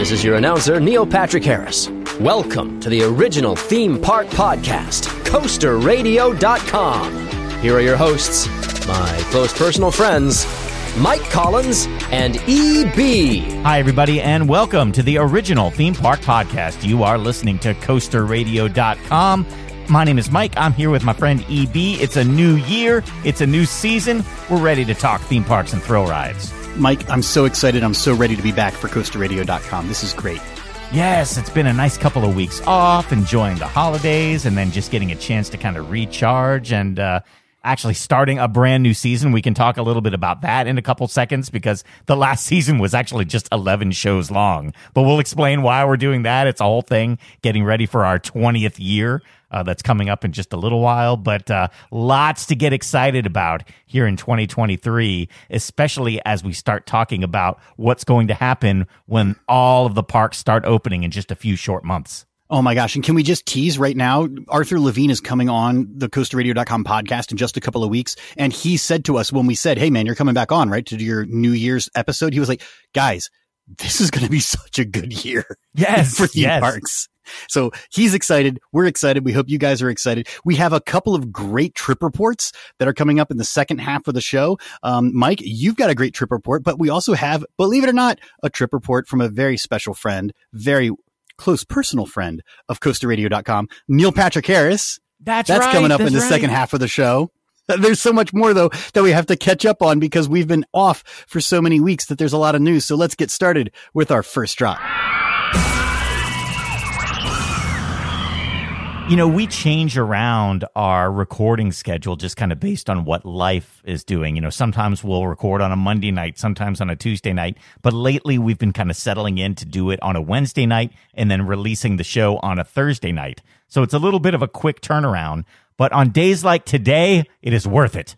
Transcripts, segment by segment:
This is your announcer, Neil Patrick Harris. Welcome to the original theme park podcast, CoasterRadio.com. Here are your hosts, my close personal friends, Mike Collins and EB. Hi, everybody, and welcome to the original theme park podcast. You are listening to CoasterRadio.com. My name is Mike. I'm here with my friend EB. It's a new year, it's a new season. We're ready to talk theme parks and thrill rides. Mike, I'm so excited. I'm so ready to be back for CoasterRadio.com. This is great. Yes, it's been a nice couple of weeks off, enjoying the holidays, and then just getting a chance to kind of recharge and uh, actually starting a brand new season. We can talk a little bit about that in a couple seconds because the last season was actually just 11 shows long. But we'll explain why we're doing that. It's a whole thing getting ready for our 20th year. Uh, that's coming up in just a little while, but uh, lots to get excited about here in 2023, especially as we start talking about what's going to happen when all of the parks start opening in just a few short months. Oh my gosh. And can we just tease right now? Arthur Levine is coming on the coasterradio.com podcast in just a couple of weeks. And he said to us when we said, Hey man, you're coming back on, right? To do your New Year's episode. He was like, guys, this is going to be such a good year. Yes. for theme yes. parks. So he's excited. We're excited. We hope you guys are excited. We have a couple of great trip reports that are coming up in the second half of the show. Um, Mike, you've got a great trip report, but we also have, believe it or not, a trip report from a very special friend, very close personal friend of CoasterRadio.com, Neil Patrick Harris. That's, That's right, coming up that's in the right. second half of the show. Uh, there's so much more though that we have to catch up on because we've been off for so many weeks that there's a lot of news. So let's get started with our first drop. You know, we change around our recording schedule just kind of based on what life is doing. You know, sometimes we'll record on a Monday night, sometimes on a Tuesday night, but lately we've been kind of settling in to do it on a Wednesday night and then releasing the show on a Thursday night. So it's a little bit of a quick turnaround, but on days like today, it is worth it.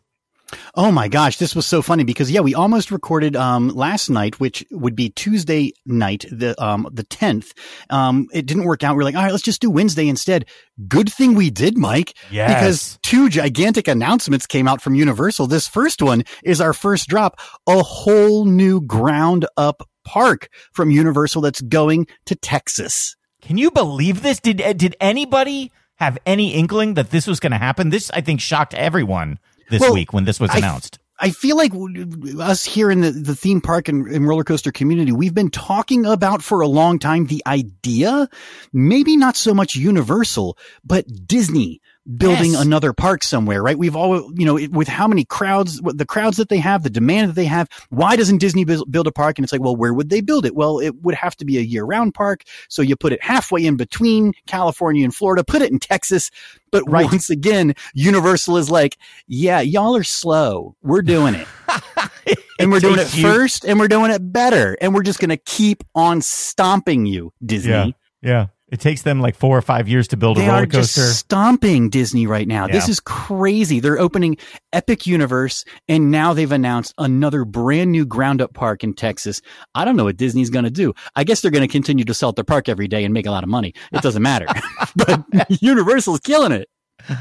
Oh my gosh, this was so funny because yeah, we almost recorded um last night, which would be Tuesday night, the um the tenth. Um, it didn't work out. We are like, all right, let's just do Wednesday instead. Good thing we did, Mike. Yes. Because two gigantic announcements came out from Universal. This first one is our first drop, a whole new ground up park from Universal that's going to Texas. Can you believe this? Did did anybody have any inkling that this was going to happen? This I think shocked everyone this Well, week when this was announced. I feel like w- us here in the, the theme park and, and roller coaster community, we've been talking about for a long time the idea, maybe not so much Universal, but Disney building Yes. another park somewhere, right? We've all, you know, it- with how many crowds, the crowds that they have, the demand that they have, why doesn't Disney build a park? And it's like, well, where would they build it? Well, it would have to be a year round park. So you put it halfway in between California and Florida, put it in Texas. But Right. once again, Universal is like, yeah, y'all are slow. We're doing it. and we're doing it first and we're doing it better. And we're just going to keep on stomping you, Disney. Yeah, yeah. It takes them like four or five years to build a They roller are just coaster. stomping Disney right now. This is crazy. They're opening Epic Universe and now they've announced another brand new ground up park in Texas. I don't know what Disney's going to do. I guess they're going to continue to sell at their park every day and make a lot of money. It doesn't matter. but Universal's killing it.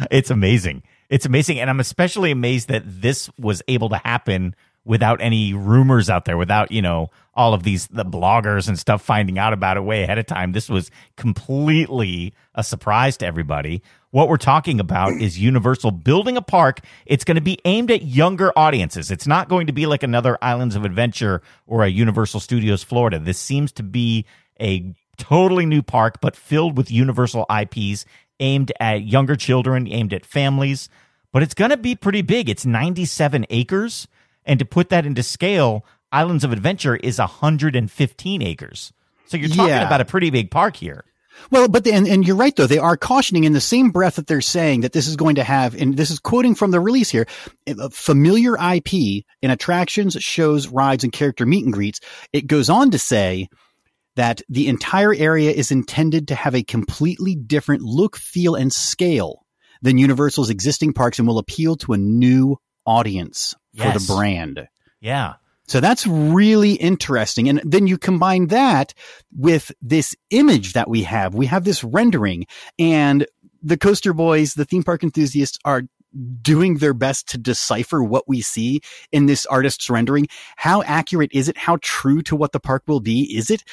It's amazing. It's amazing. And I'm especially amazed that this was able to happen without any rumors out there, without, you know, all of these the bloggers and stuff finding out about it way ahead of time. This was completely a surprise to everybody. What we're talking about is Universal building a park. It's going to be aimed at younger audiences. It's not going to be like another Islands of Adventure or a Universal Studios Florida. This seems to be a totally new park, but filled with Universal IPs aimed at younger children, aimed at families. But it's going to be pretty big. It's 97 acres. And to put that into scale, Islands of Adventure is 115 acres. So you're talking Yeah. about a pretty big park here. Well, but the, and, and you're right though. They are cautioning in the same breath that they're saying that this is going to have, and this is quoting from the release here, a familiar IP in attractions, shows, rides, and character meet and greets. It goes on to say that the entire area is intended to have a completely different look, feel, and scale than Universal's existing parks and will appeal to a new audience for the brand. Yeah. So that's really interesting. And then you combine that with this image that we have. We have this rendering and the coaster boys, the theme park enthusiasts are doing their best to decipher what we see in this artist's rendering. How accurate is it? How true to what the park will be is it?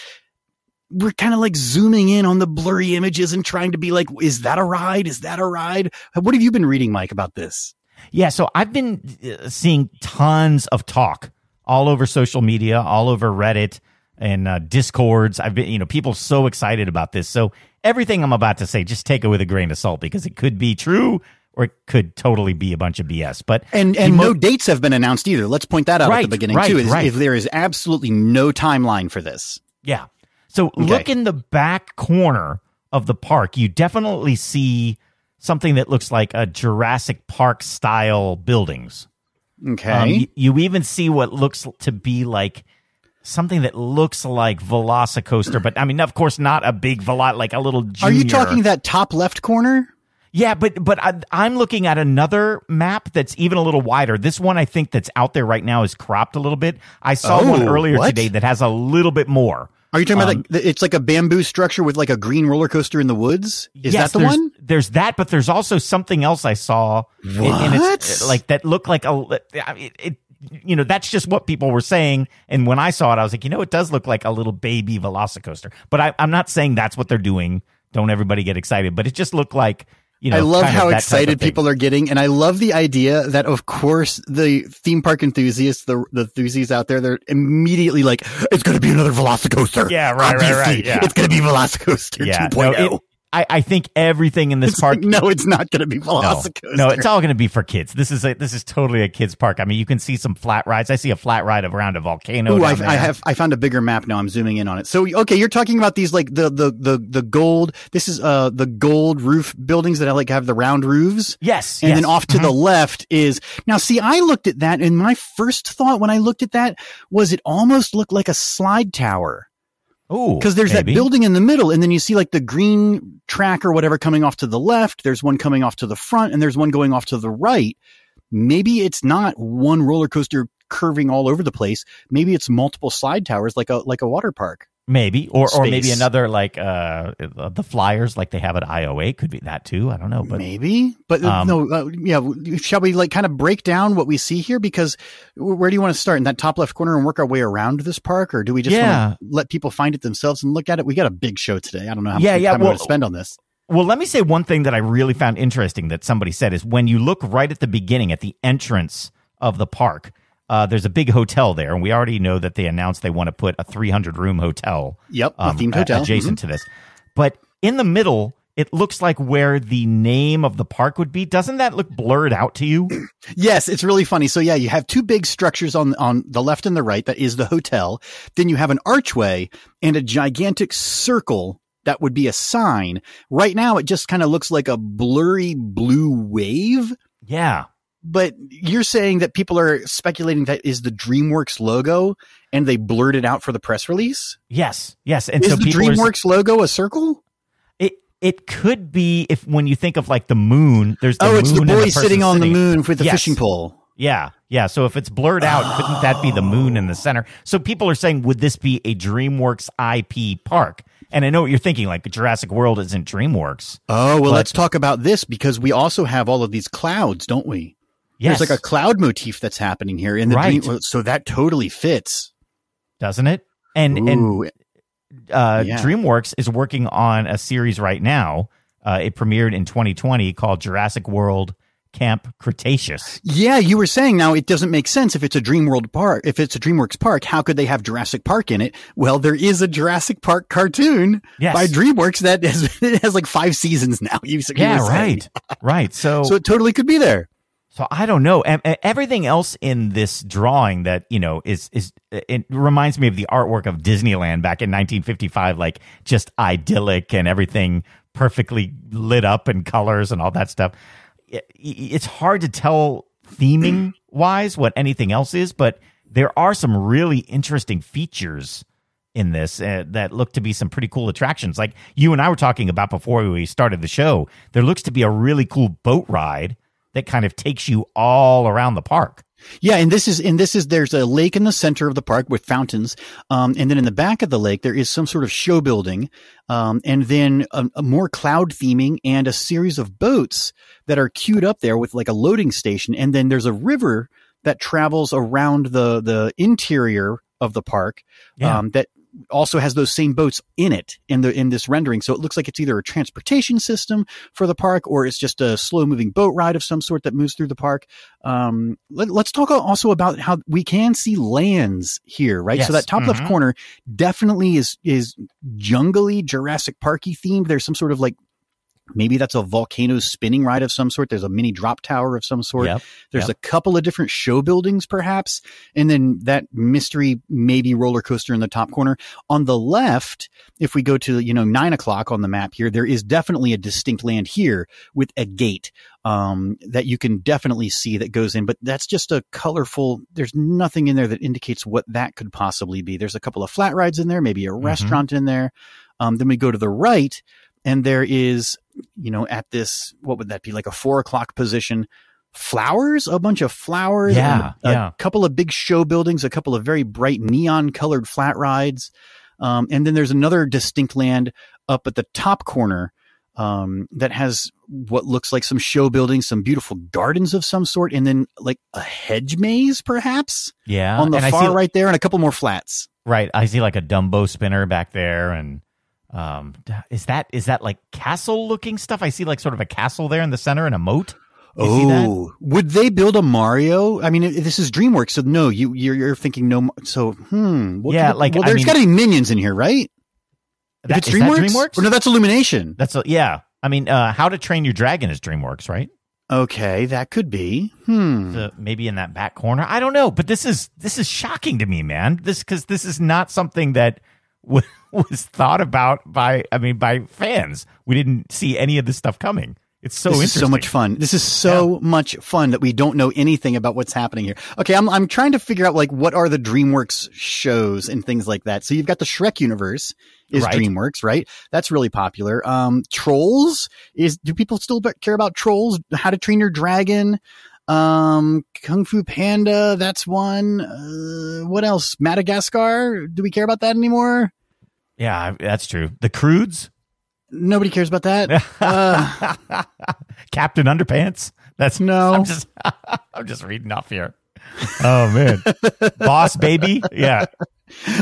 We're kind of like zooming in on the blurry images and trying to be like, is that a ride? Is that a ride? What have you been reading, Mike, about this? Yeah, so I've been uh, seeing tons of talk all over social media, all over Reddit and uh, discords. I've been, you know, people so excited about this. So everything I'm about to say, just take it with a grain of salt because it could be true or it could totally be a bunch of BS. But And and no dates have been announced either. Let's point that out at the beginning right, too. Is right. if there is absolutely no timeline for this. Yeah. So look in the back corner of the park. You definitely see something that looks like a Jurassic Park style buildings. Okay. Um, you, you even see what looks to be like something that looks like Velocicoaster, but I mean, of course, not a big Velo, like a little. Are you talking that top left corner? Yeah, but but I, I'm looking at another map that's even a little wider. This one I think that's out there right now is cropped a little bit. I saw Oh, one earlier what? today that has a little bit more. Are you talking Um, about like it's like a bamboo structure with like a green roller coaster in the woods? Is Yes, that the there's- one? There's that, but there's also something else I saw. and it's What? like that looked like a mean, it, you know, that's just what people were saying. And when I saw it, I was like, you know, it does look like a little baby Velocicoaster. But I, I'm not saying that's what they're doing. Don't everybody get excited. But it just looked like, you know, I love how excited people are getting, and I love the idea that, of course, the theme park enthusiasts, the the enthusiasts out there, they're immediately like, "It's going to be another Velocicoaster." Yeah, right, right, right, yeah. It's going to be Velocicoaster Yeah, 2.0. no, it- I, I think everything in this It's park. like, no, it's not going to be No, Velocicoaster. no, it's all going to be for kids. This is a, this is totally a kids park. I mean, you can see some flat rides. I see a flat ride around a volcano. Ooh, I. I have I found a bigger map now. I'm zooming in on it. So okay, you're talking about these like the the the the gold. This is uh the gold roof buildings that I like have the round roofs. Yes, And yes. then off to Mhm. the left is now. See, I looked at that, and my first thought when I looked at that was it almost looked like a slide tower Ooh, because there's maybe. that building in the middle, and then you see like the green track or whatever coming off to the left. There's one coming off to the front, and there's one going off to the right. Maybe it's not one roller coaster curving all over the place. Maybe it's multiple slide towers, like a like a water park. Maybe, or or maybe another like uh the flyers like they have at IOA could be that too. I don't know, but Maybe, but uh, Um, no, uh, yeah. Shall we like kind of break down what we see here? Because where do you want to start in that top left corner and work our way around this park, or do we just Yeah. let people find it themselves and look at it? We got a big show today. I don't know how Yeah, much yeah, time we well- want to spend on this. Well, let me say one thing that I really found interesting that somebody said is when you look right at the beginning, at the entrance of the park, uh, there's a big hotel there, and we already know that they announced they want to put a 300 room hotel, Yep, a um, themed hotel adjacent Mhm. to this. But in the middle, it looks like where the name of the park would be. Doesn't that look blurred out to you? Yes, it's really funny. So yeah, you have two big structures on on the left and the right. That is the hotel. Then you have an archway and a gigantic circle that would be a sign. Right now, it just kind of looks like a blurry blue wave. yeah. But you're saying that people are speculating that is the DreamWorks logo, and they blurred it out for the press release. Yes. Yes. And Is so the people are, DreamWorks logo a circle? it it could be if when you think of like the moon, there's the oh, it's the boy person sitting on the moon with the Yes. fishing pole. Yeah, yeah. So if it's blurred out, couldn't that be the moon in the center? So people are saying, would this be a DreamWorks IP park? And I know what you're thinking, like Jurassic World isn't DreamWorks. Oh well, But- let's talk about this because we also have all of these clouds, don't we? Yes, There's like a cloud motif that's happening here in the Right. dream, so that totally fits. doesn't it? And and uh, yeah. DreamWorks is working on a series right now. Uh, it premiered in 2020 called Jurassic World Camp Cretaceous. yeah, you were saying now it doesn't make sense if it's a DreamWorld park. If it's a DreamWorks park, how could they have Jurassic Park in it? Well, there is a Jurassic Park cartoon Yes. by DreamWorks that has, it has like five seasons now. You, you Yeah, right, right. So So it totally could be there. So I don't know. Everything else in this drawing that you know is is it reminds me of the artwork of Disneyland back in 1955, like just idyllic and everything perfectly lit up in colors and all that stuff. It's hard to tell theming wise what anything else is, but there are some really interesting features in this uh, that look to be some pretty cool attractions. Like you and I were talking about before we started the show, there looks to be a really cool boat ride that kind of takes you all around the park. Yeah, and this is and this is there's a lake in the center of the park with fountains, um, and then in the back of the lake there is some sort of show building, um, and then a, a, more cloud theming and a series of boats that are queued up there with like a loading station, and then there's a river that travels around the the interior of the park yeah. um, that also has those same boats in it in the in this rendering. So it looks like it's either a transportation system for the park or it's just a slow moving boat ride of some sort that moves through the park. Um, let, us talk also about how we can see lands here, right? Yes. So that top mm-hmm. left corner definitely is is jungly Jurassic Parky themed. There's some sort of like Maybe that's a volcano spinning ride of some sort. There's a mini drop tower of some sort. Yep, There's yep. a couple of different show buildings, perhaps. And then that mystery, maybe roller coaster in the top corner. On the left, if we go to, you know, nine o'clock on the map here, there is definitely a distinct land here with a gate, um, that you can definitely see that goes in, but that's just a colorful, there's nothing in there that indicates what that could possibly be. There's a couple of flat rides in there, maybe a mm-hmm. restaurant in there. Um, then we go to the right and there is, you know, at this, what would that be? Like a four o'clock position, flowers, a bunch of flowers, yeah, a, yeah. a couple of big show buildings, a couple of very bright neon colored flat rides. Um, and then there's another distinct land up at the top corner um, that has what looks like some show buildings, some beautiful gardens of some sort, and then like a hedge maze, perhaps. Yeah, on the and far right there, and a couple more flats. Right, I see like a Dumbo spinner back there, and um, is that is that like castle looking stuff? I see like sort of a castle there in the center and a moat. You oh, would they build a Mario? I mean, this is DreamWorks, so no, you you're, you're thinking no. So, hmm, yeah, like well, there's got to be minions in here, right? That, if it's DreamWorks? DreamWorks? Or no, that's Illumination. That's a, yeah. I mean, uh, How to Train Your Dragon is DreamWorks, right? Okay, that could be. Hmm. So maybe in that back corner. I don't know, but this is this is shocking to me, man. This because this is not something that was thought about by I mean by fans. We didn't see any of this stuff coming. It's so this interesting. so much fun. This is so yeah. much fun that we don't know anything about what's happening here. Okay, I'm I'm trying to figure out like what are the DreamWorks shows and things like that. So you've got the Shrek universe is right. DreamWorks, right? That's really popular. Um, Trolls is do people still care about Trolls? How to Train Your Dragon? Um, Kung Fu Panda, that's one. Uh, what else? Madagascar. Do we care about that anymore? Yeah, that's true. The Croods. Nobody cares about that. Uh, Captain Underpants. That's no. I'm just I'm just reading off here. Oh man, Boss Baby. Yeah,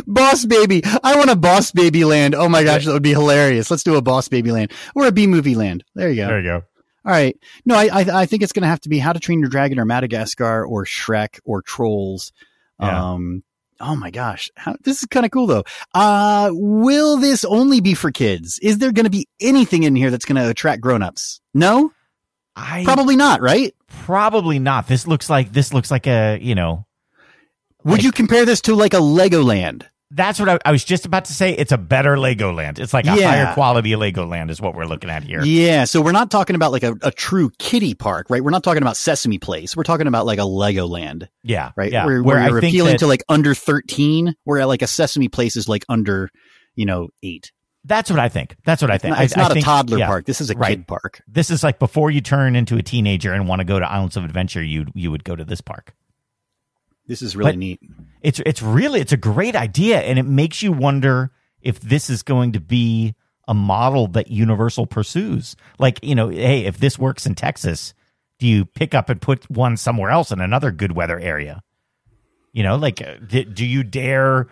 Boss Baby. I want a Boss Baby land. Oh my gosh, that would be hilarious. Let's do a Boss Baby land or a B movie land. There you go. There you go. All right. No, I I, I think it's going to have to be How to Train Your Dragon or Madagascar or Shrek or Trolls. Yeah. Um, Oh my gosh. How, this is kind of cool though. Uh, will this only be for kids? Is there going to be anything in here that's going to attract grown-ups? No? I probably not, right? Probably not. This looks like this looks like a, you know. Would like, you compare this to like a Legoland? That's what I, I, was just about to say. It's a better Legoland. It's like a yeah. higher quality Legoland is what we're looking at here. Yeah. So we're not talking about like a, a true kiddie park, right? We're not talking about Sesame Place. We're talking about like a Legoland. Yeah. Right. Yeah. Where, where, where you're appealing that, to like under 13, where like a Sesame Place is like under, you know, eight. That's what I think. That's what I think. It's not, it's not a toddler yeah, park. This is a right. kid park. This is like before you turn into a teenager and want to go to Islands of Adventure, you you would go to this park. This is really but neat. It's it's really it's a great idea, and it makes you wonder if this is going to be a model that Universal pursues. Like you know, hey, if this works in Texas, do you pick up and put one somewhere else in another good weather area? You know, like uh, do you dare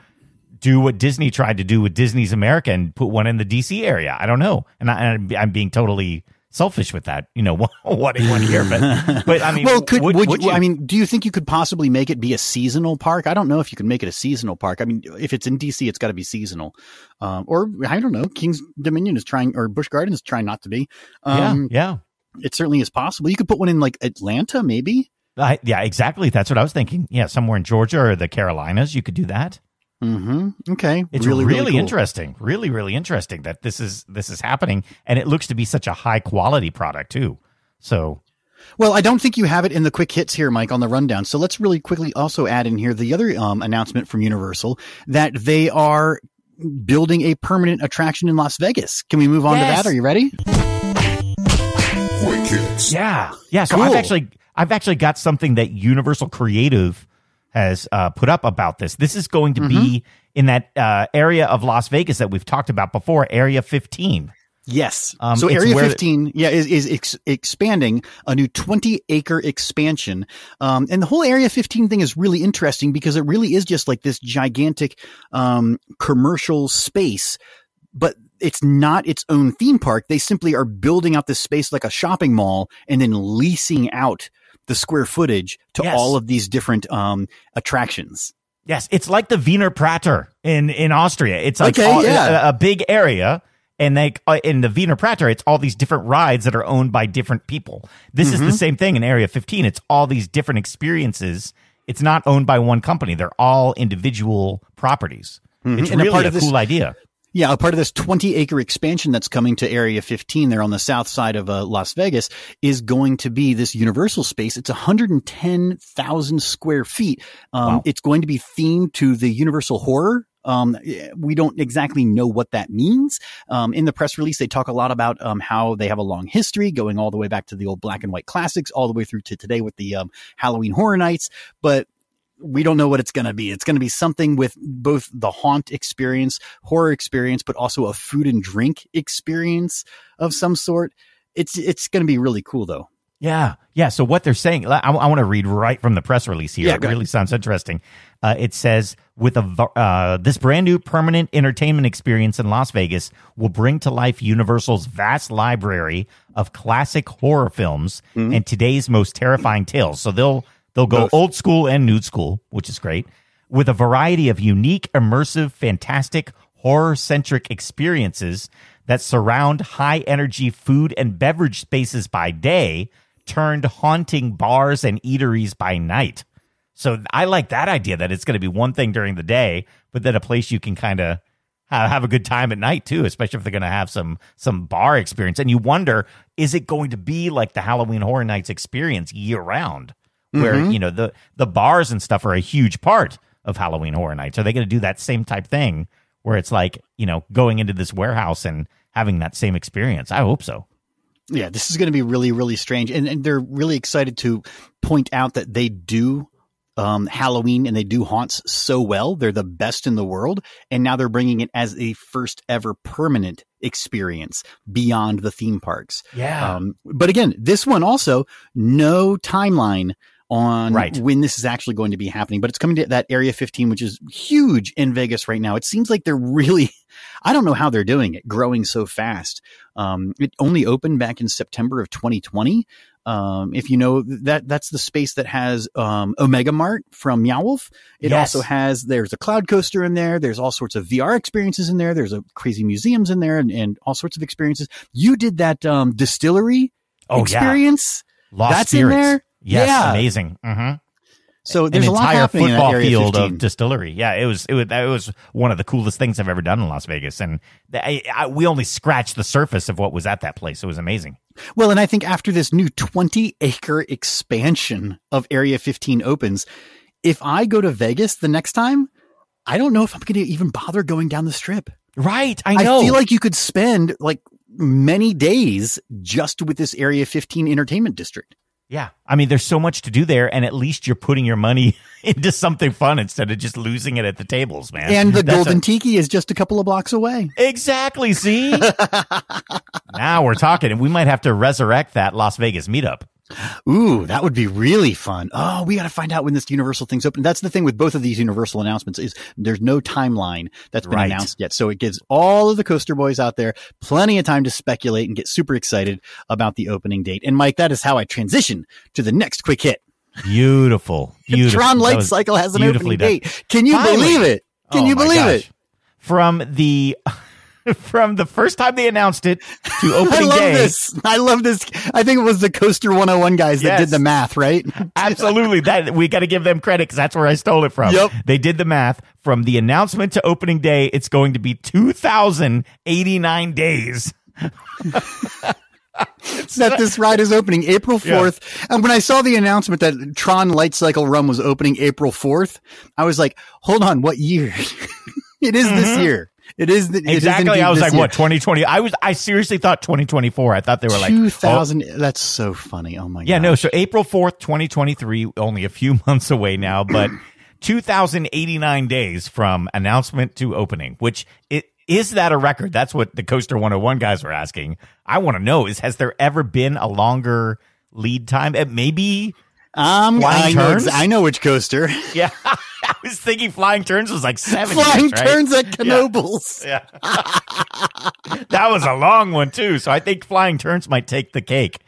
do what Disney tried to do with Disney's America and put one in the DC area? I don't know, and, I, am being totally selfish with that. You know, what one year, but but I mean, well, could would, would, would you, I mean, do you think you could possibly make it be a seasonal park? I don't know if you could make it a seasonal park. I mean, if it's in DC, it's got to be seasonal, um, or I don't know. King's Dominion is trying, or Busch Gardens is trying not to be. Um, yeah, yeah. it certainly is possible. You could put one in like Atlanta, maybe. Uh, yeah, exactly. That's what I was thinking. Yeah, somewhere in Georgia or the Carolinas, you could do that. Hmm Okay, It's really, really, really cool. interesting. Really, really interesting that this is this is happening, and it looks to be such a high quality product too. So Well, I don't think you have it in the quick hits here, Mike, on the rundown. So let's really quickly also add in here the other um, announcement from Universal that they are building a permanent attraction in Las Vegas. Can we move on Yes. to that? Are you ready? Quick hits. yeah, yeah. So Cool. I've actually I've actually got something that Universal Creative has uh, put up about this. This is going to Mm-hmm. be in that uh, area of Las Vegas that we've talked about before, Area 15. Yes. Um, so Area where- 15, yeah, is, is ex- expanding a new 20 acre expansion. Um, and the whole Area 15 thing is really interesting because it really is just like this gigantic, um, commercial space, but it's not its own theme park. They simply are building out this space like a shopping mall and then leasing out the square footage to Yes. all of these different, um, attractions. Yes, it's like the Wiener Prater in in Austria. It's like Okay, all- yeah. a, a big area, and they uh, in the Wiener Prater, it's all these different rides that are owned by different people. This Mm-hmm. is the same thing in Area 15. It's all these different experiences. It's not owned by one company. They're all individual properties. It's Mm-hmm. And a really part a, of this- cool idea. Yeah, a part of this 20 acre expansion that's coming to Area 15 there on the south side of uh, Las Vegas is going to be this universal space. It's 110,000 square feet. Um, Wow. It's going to be themed to the universal horror. Um, we don't exactly know what that means. Um, in the press release, they talk a lot about um, how they have a long history going all the way back to the old black and white classics, all the way through to today with the um, Halloween Horror Nights. But we don't know what it's going to be. It's going to be something with both the haunt experience, horror experience, but also a food and drink experience of some sort. It's it's going to be really cool though. Yeah, yeah. So what they're saying, I, I want to read right from the press release here. Yeah, it ahead. really sounds interesting. Uh, it says, "With a uh, this brand new permanent entertainment experience in Las Vegas will bring to life Universal's vast library of classic horror films Mm-hmm. and today's most terrifying tales." So they'll they'll go old school and new school, which is great, with a variety of unique, immersive, fantastic, horror centric experiences that surround high energy food and beverage spaces by day, turned haunting bars and eateries by night. So I like that idea that it's going to be one thing during the day, but then a place you can kind of have a good time at night too, especially if they're going to have some some bar experience. And you wonder, is it going to be like the Halloween Horror Nights experience year round, where you know the the bars and stuff are a huge part of Halloween Horror Nights? Are they going to do that same type thing where it's like you know going into this warehouse and having that same experience? I hope so. Yeah, this is going to be really really strange, and and they're really excited to point out that they do. Um, Halloween and they do haunts so well. They're the best in the world. And now they're bringing it as a first ever permanent experience beyond the theme parks. Yeah. Um, but again, this one also no timeline on Right. when this is actually going to be happening, but it's coming to that area 15, which is huge in Vegas right now. It seems like they're really, I don't know how they're doing it, growing so fast. Um, it only opened back in September of 2020. Um, if you know that that's the space that has, um, Omega Mart from Meow Wolf. It Yes. also has, there's a cloud coaster in there. There's all sorts of VR experiences in there. There's a crazy museums in there and, and all sorts of experiences. You did that, um, distillery Oh, yeah. experience. Lost That's in there? Yes, Yeah. amazing. Mm-hmm. So there's an a lot entire football field 15. of distillery. Yeah, it was it was that was one of the coolest things I've ever done in Las Vegas, and I, I, we only scratched the surface of what was at that place. It was amazing. Well, and I think after this new 20 acre expansion of Area 15 opens, if I go to Vegas the next time, I don't know if I'm going to even bother going down the strip. Right, I know. I feel like you could spend like many days just with this Area 15 entertainment district. Yeah, I mean, there's so much to do there, and at least you're putting your money into something fun instead of just losing it at the tables, man. And the That's a- Golden Tiki is just a couple of blocks away. exactly. See, now we're talking, and we might have to resurrect that Las Vegas meetup. Ooh, that would be really fun. Oh, we got to find out when this Universal thing's open. That's the thing with both of these Universal announcements is there's no timeline that's been Right. announced yet. So it gives all of the coaster boys out there plenty of time to speculate and get super excited about the opening date. And Mike, that is how I transition to the next quick hit. Beautiful, beautiful. Tron Light Cycle has an opening done. date. Can you Finally. believe it? Can Oh you believe gosh. it? From the from the first time they announced it to opening I love day. this. I love this. I think it was the Coaster 101 guys that Yes. did the math, right? Absolutely. That we got to give them credit because that's where I stole it from. Yep. They did the math from the announcement to opening day. It's going to be 2,089 days. that this ride is opening April 4th. And when I saw the announcement that Tron Light Cycle Run was opening April 4th, I was like, hold on, what year? it is this mm-hmm. year. It is the, is. Exactly. I was like, year. what, 2020? I was, I seriously thought 2024. I thought they were like, oh, 2000. That's so funny. Oh my god. Yeah, god. no. So April 4th, 2023, only a few months away now, but 2,089 days from announcement to opening, which it, is that a record? That's what the Coaster 101 guys were asking. I want to know is, has there ever been a longer lead time? It maybe, Um, Flying I know, turns? ex- I know which coaster. yeah. I was thinking Flying Turns was like seven Flying right? turns at Knoebels. Yeah. that was a long one too. So I think Flying Turns might take the cake.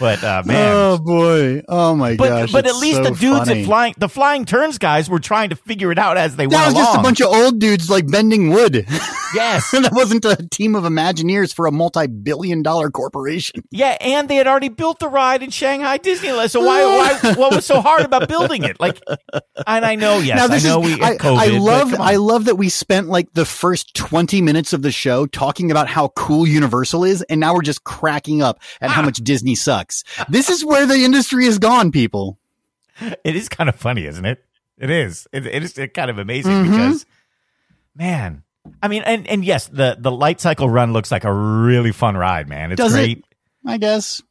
But uh, man, Oh boy. Oh my But gosh. but at least so the dudes funny. at flying the flying turns guys were trying to figure it out as they That went was just a bunch of old dudes like bending wood. Yes, and that wasn't a team of Imagineers for a multi-billion dollar corporation. yeah, and they had already built the ride in Shanghai Disneyland. So why why what was so hard about building it? Like, and I know yes, now I know is we I, COVID. I love. I love that we spent like the first 20 minutes of the show talking about how cool Universal is and now we're just cracking up at how much Disney sucks. This is where the industry has gone, people. it is kind of funny, isn't it? It is. It, it is kind of amazing Mhm. because, man. I mean, and and yes, the the light cycle run looks like a really fun ride, man. It's Does it? great. I guess.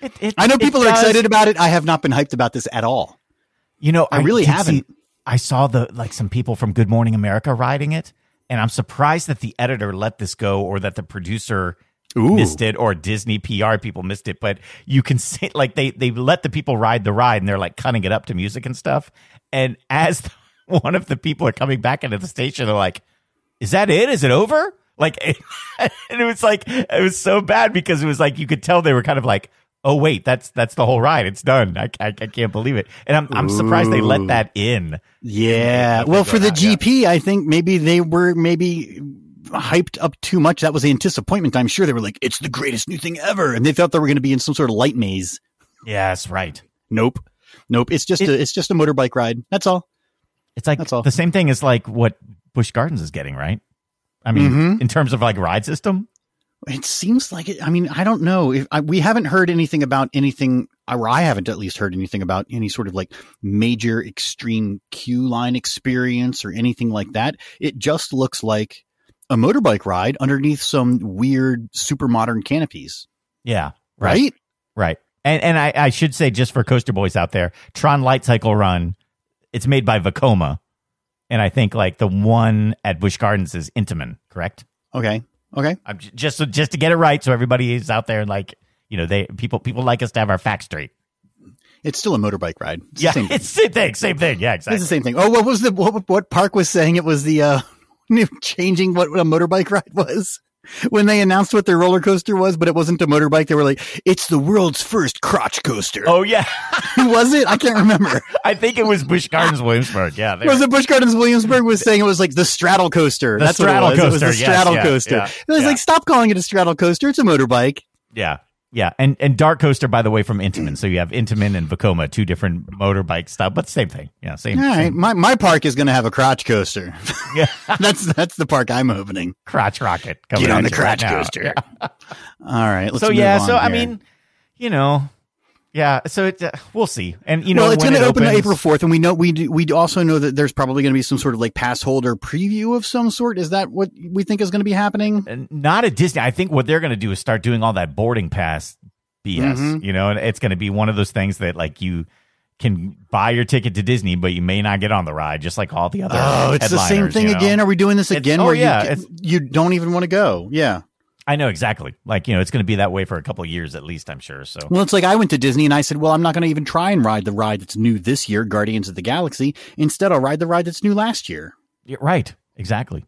It, it, I know it people are does. excited about it. I have not been hyped about this at all. You know, I really haven't. see- I saw the like some people from Good Morning America riding it, and I'm surprised that the editor let this go, or that the producer Ooh. missed it, or Disney PR people missed it. But you can see, like they they let the people ride the ride, and they're like cutting it up to music and stuff. And as one of the people are coming back into the station, they're like, "Is that it? Is it over?" Like, and it was like it was so bad because it was like you could tell they were kind of like. Oh wait, that's that's the whole ride. It's done. I, I, I can't believe it, and I'm I'm surprised they let that in. Yeah. Well, for the out, yeah. GP, I think maybe they were maybe hyped up too much. That was the disappointment. I'm sure they were like, it's the greatest new thing ever. And they thought they were going to be in some sort of light maze. Yes, right. Nope. Nope. It's just It- a, it's just a motorbike ride. That's all. It's like That's all. the same thing as like what Busch Gardens is getting, right? I mean, Mhm. in terms of like ride system. It seems like it. I mean, I don't know if I, we haven't heard anything about anything, or I haven't at least heard anything about any sort of like major extreme queue line experience or anything like that. It just looks like a motorbike ride underneath some weird super modern canopies, Yeah, right? right. And and I, I should say just for coaster boys out there, Tron Light Cycle Run, it's made by Vekoma, and I think like the one at Busch Gardens is Intamin, correct? Okay. Okay. I'm j- just so just to get it right, so everybody is out there and like you know they people people like us to have our facts straight. It's still a motorbike ride. It's Yeah, the same thing. it's same thing, same thing. Yeah, exactly. It's the same thing. Oh, what was the what, what Park was saying? It was the uh changing what a motorbike ride was when they announced what their roller coaster was, but it wasn't a motorbike. They were like, "It's the world's first crotch coaster." Oh yeah, was it? I can't remember. I think it was Busch Gardens Williamsburg. Yeah, was were- it Busch Gardens Williamsburg was saying it was like the straddle coaster? The That's straddle what it was. It was coaster, the yes, straddle yeah, coaster. yeah, it was yeah. like, stop calling it a straddle coaster. It's a motorbike. Yeah. Yeah. And and Dark Coaster, by the way, from Intamin. So you have Intamin and Vekoma, two different motorbike style, but same thing. Yeah. Same, All right, same my my park is going to have a crotch coaster. yeah. that's that's the park I'm opening. crotch rocket. coming Get on the you right crotch coaster. Yeah. All right, let's So yeah. So I mean, you know, yeah. So it, uh, we'll see. And you know, well, it's going to open opens, April fourth, and we know we do, we also know that there's probably going to be some sort of like pass holder preview of some sort. Is that what we think is going to be happening? and not at Disney. I think what they're going to do is start doing all that boarding pass BS. Mhm. You know, and it's going to be one of those things that like you can buy your ticket to Disney, but you may not get on the ride, just like all the other. Oh, it's the same thing you know? again. Are we doing this It's- again? oh, where yeah, you, you don't even want to go? Yeah. I know exactly. Like you know, it's going to be that way for a couple of years at least. I'm sure. So Well, it's like I went to Disney and I said, well, I'm not going to even try and ride the ride that's new this year, Guardians of the Galaxy. Instead, I'll ride the ride that's new last year. Yeah, right. Exactly.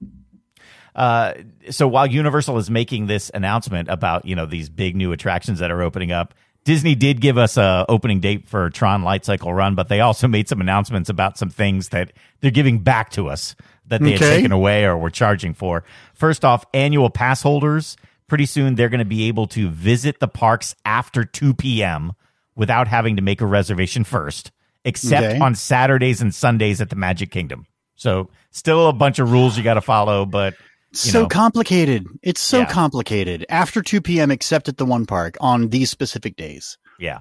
Uh, so while Universal is making this announcement about you know these big new attractions that are opening up, Disney did give us a opening date for Tron Light Cycle Run, but they also made some announcements about some things that they're giving back to us that they had taken away or were charging for. First off, annual pass holders, pretty soon they're going to be able to visit the parks after 2 p.m. without having to make a reservation first, except Okay. on Saturdays and Sundays at the Magic Kingdom. So, still a bunch of rules you got to follow, but so know. complicated. It's so Yeah. complicated. After 2 p.m., except at the one park on these specific days. Yeah.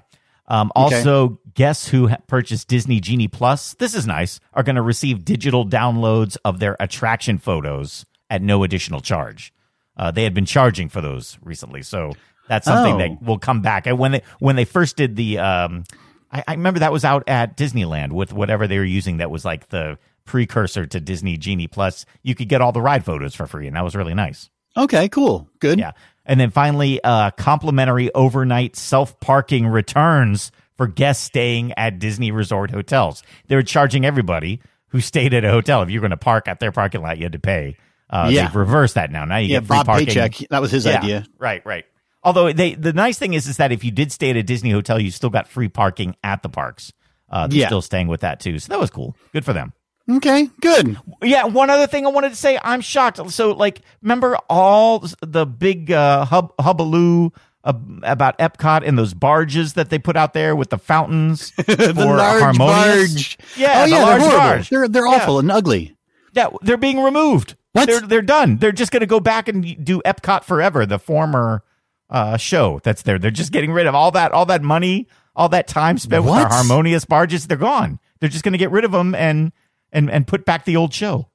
Um, Okay. also, guests who ha- purchased Disney Genie Plus, this is nice, are going to receive digital downloads of their attraction photos at no additional charge. Uh, they had been charging for those recently, so that's something Oh. that will come back. And when they when they first did the, um, I, I remember that was out at Disneyland with whatever they were using that was like the precursor to Disney Genie Plus. You could get all the ride photos for free, and that was really nice. Okay, cool. Good. Yeah. And then finally, uh, complimentary overnight self parking returns for guests staying at Disney resort hotels. They were charging everybody who stayed at a hotel. If you're going to park at their parking lot, you had to pay. Uh, Yeah. They've reversed that now. Now you Yeah, get free Bob parking. Paycheck. That was his Yeah, idea. Right, right. Although they, the nice thing is, is that if you did stay at a Disney hotel, you still got free parking at the parks. Uh, they're Yeah. still staying with that too. So that was cool. Good for them. Okay, good. Yeah, one other thing I wanted to say, I'm shocked. So, like, remember all the big uh, hub hubbaloo uh, about Epcot and those barges that they put out there with the fountains the for large Harmonious? barge. Yeah, oh the yeah, large they're barge. They're they're Yeah. awful and ugly. Yeah, they're being removed. What? They're they're done. They're just going to go back and do Epcot Forever, the former uh, show that's there. They're just getting rid of all that all that money, all that time spent with What? our harmonious barges. They're gone. They're just going to get rid of them and and and put back the old show.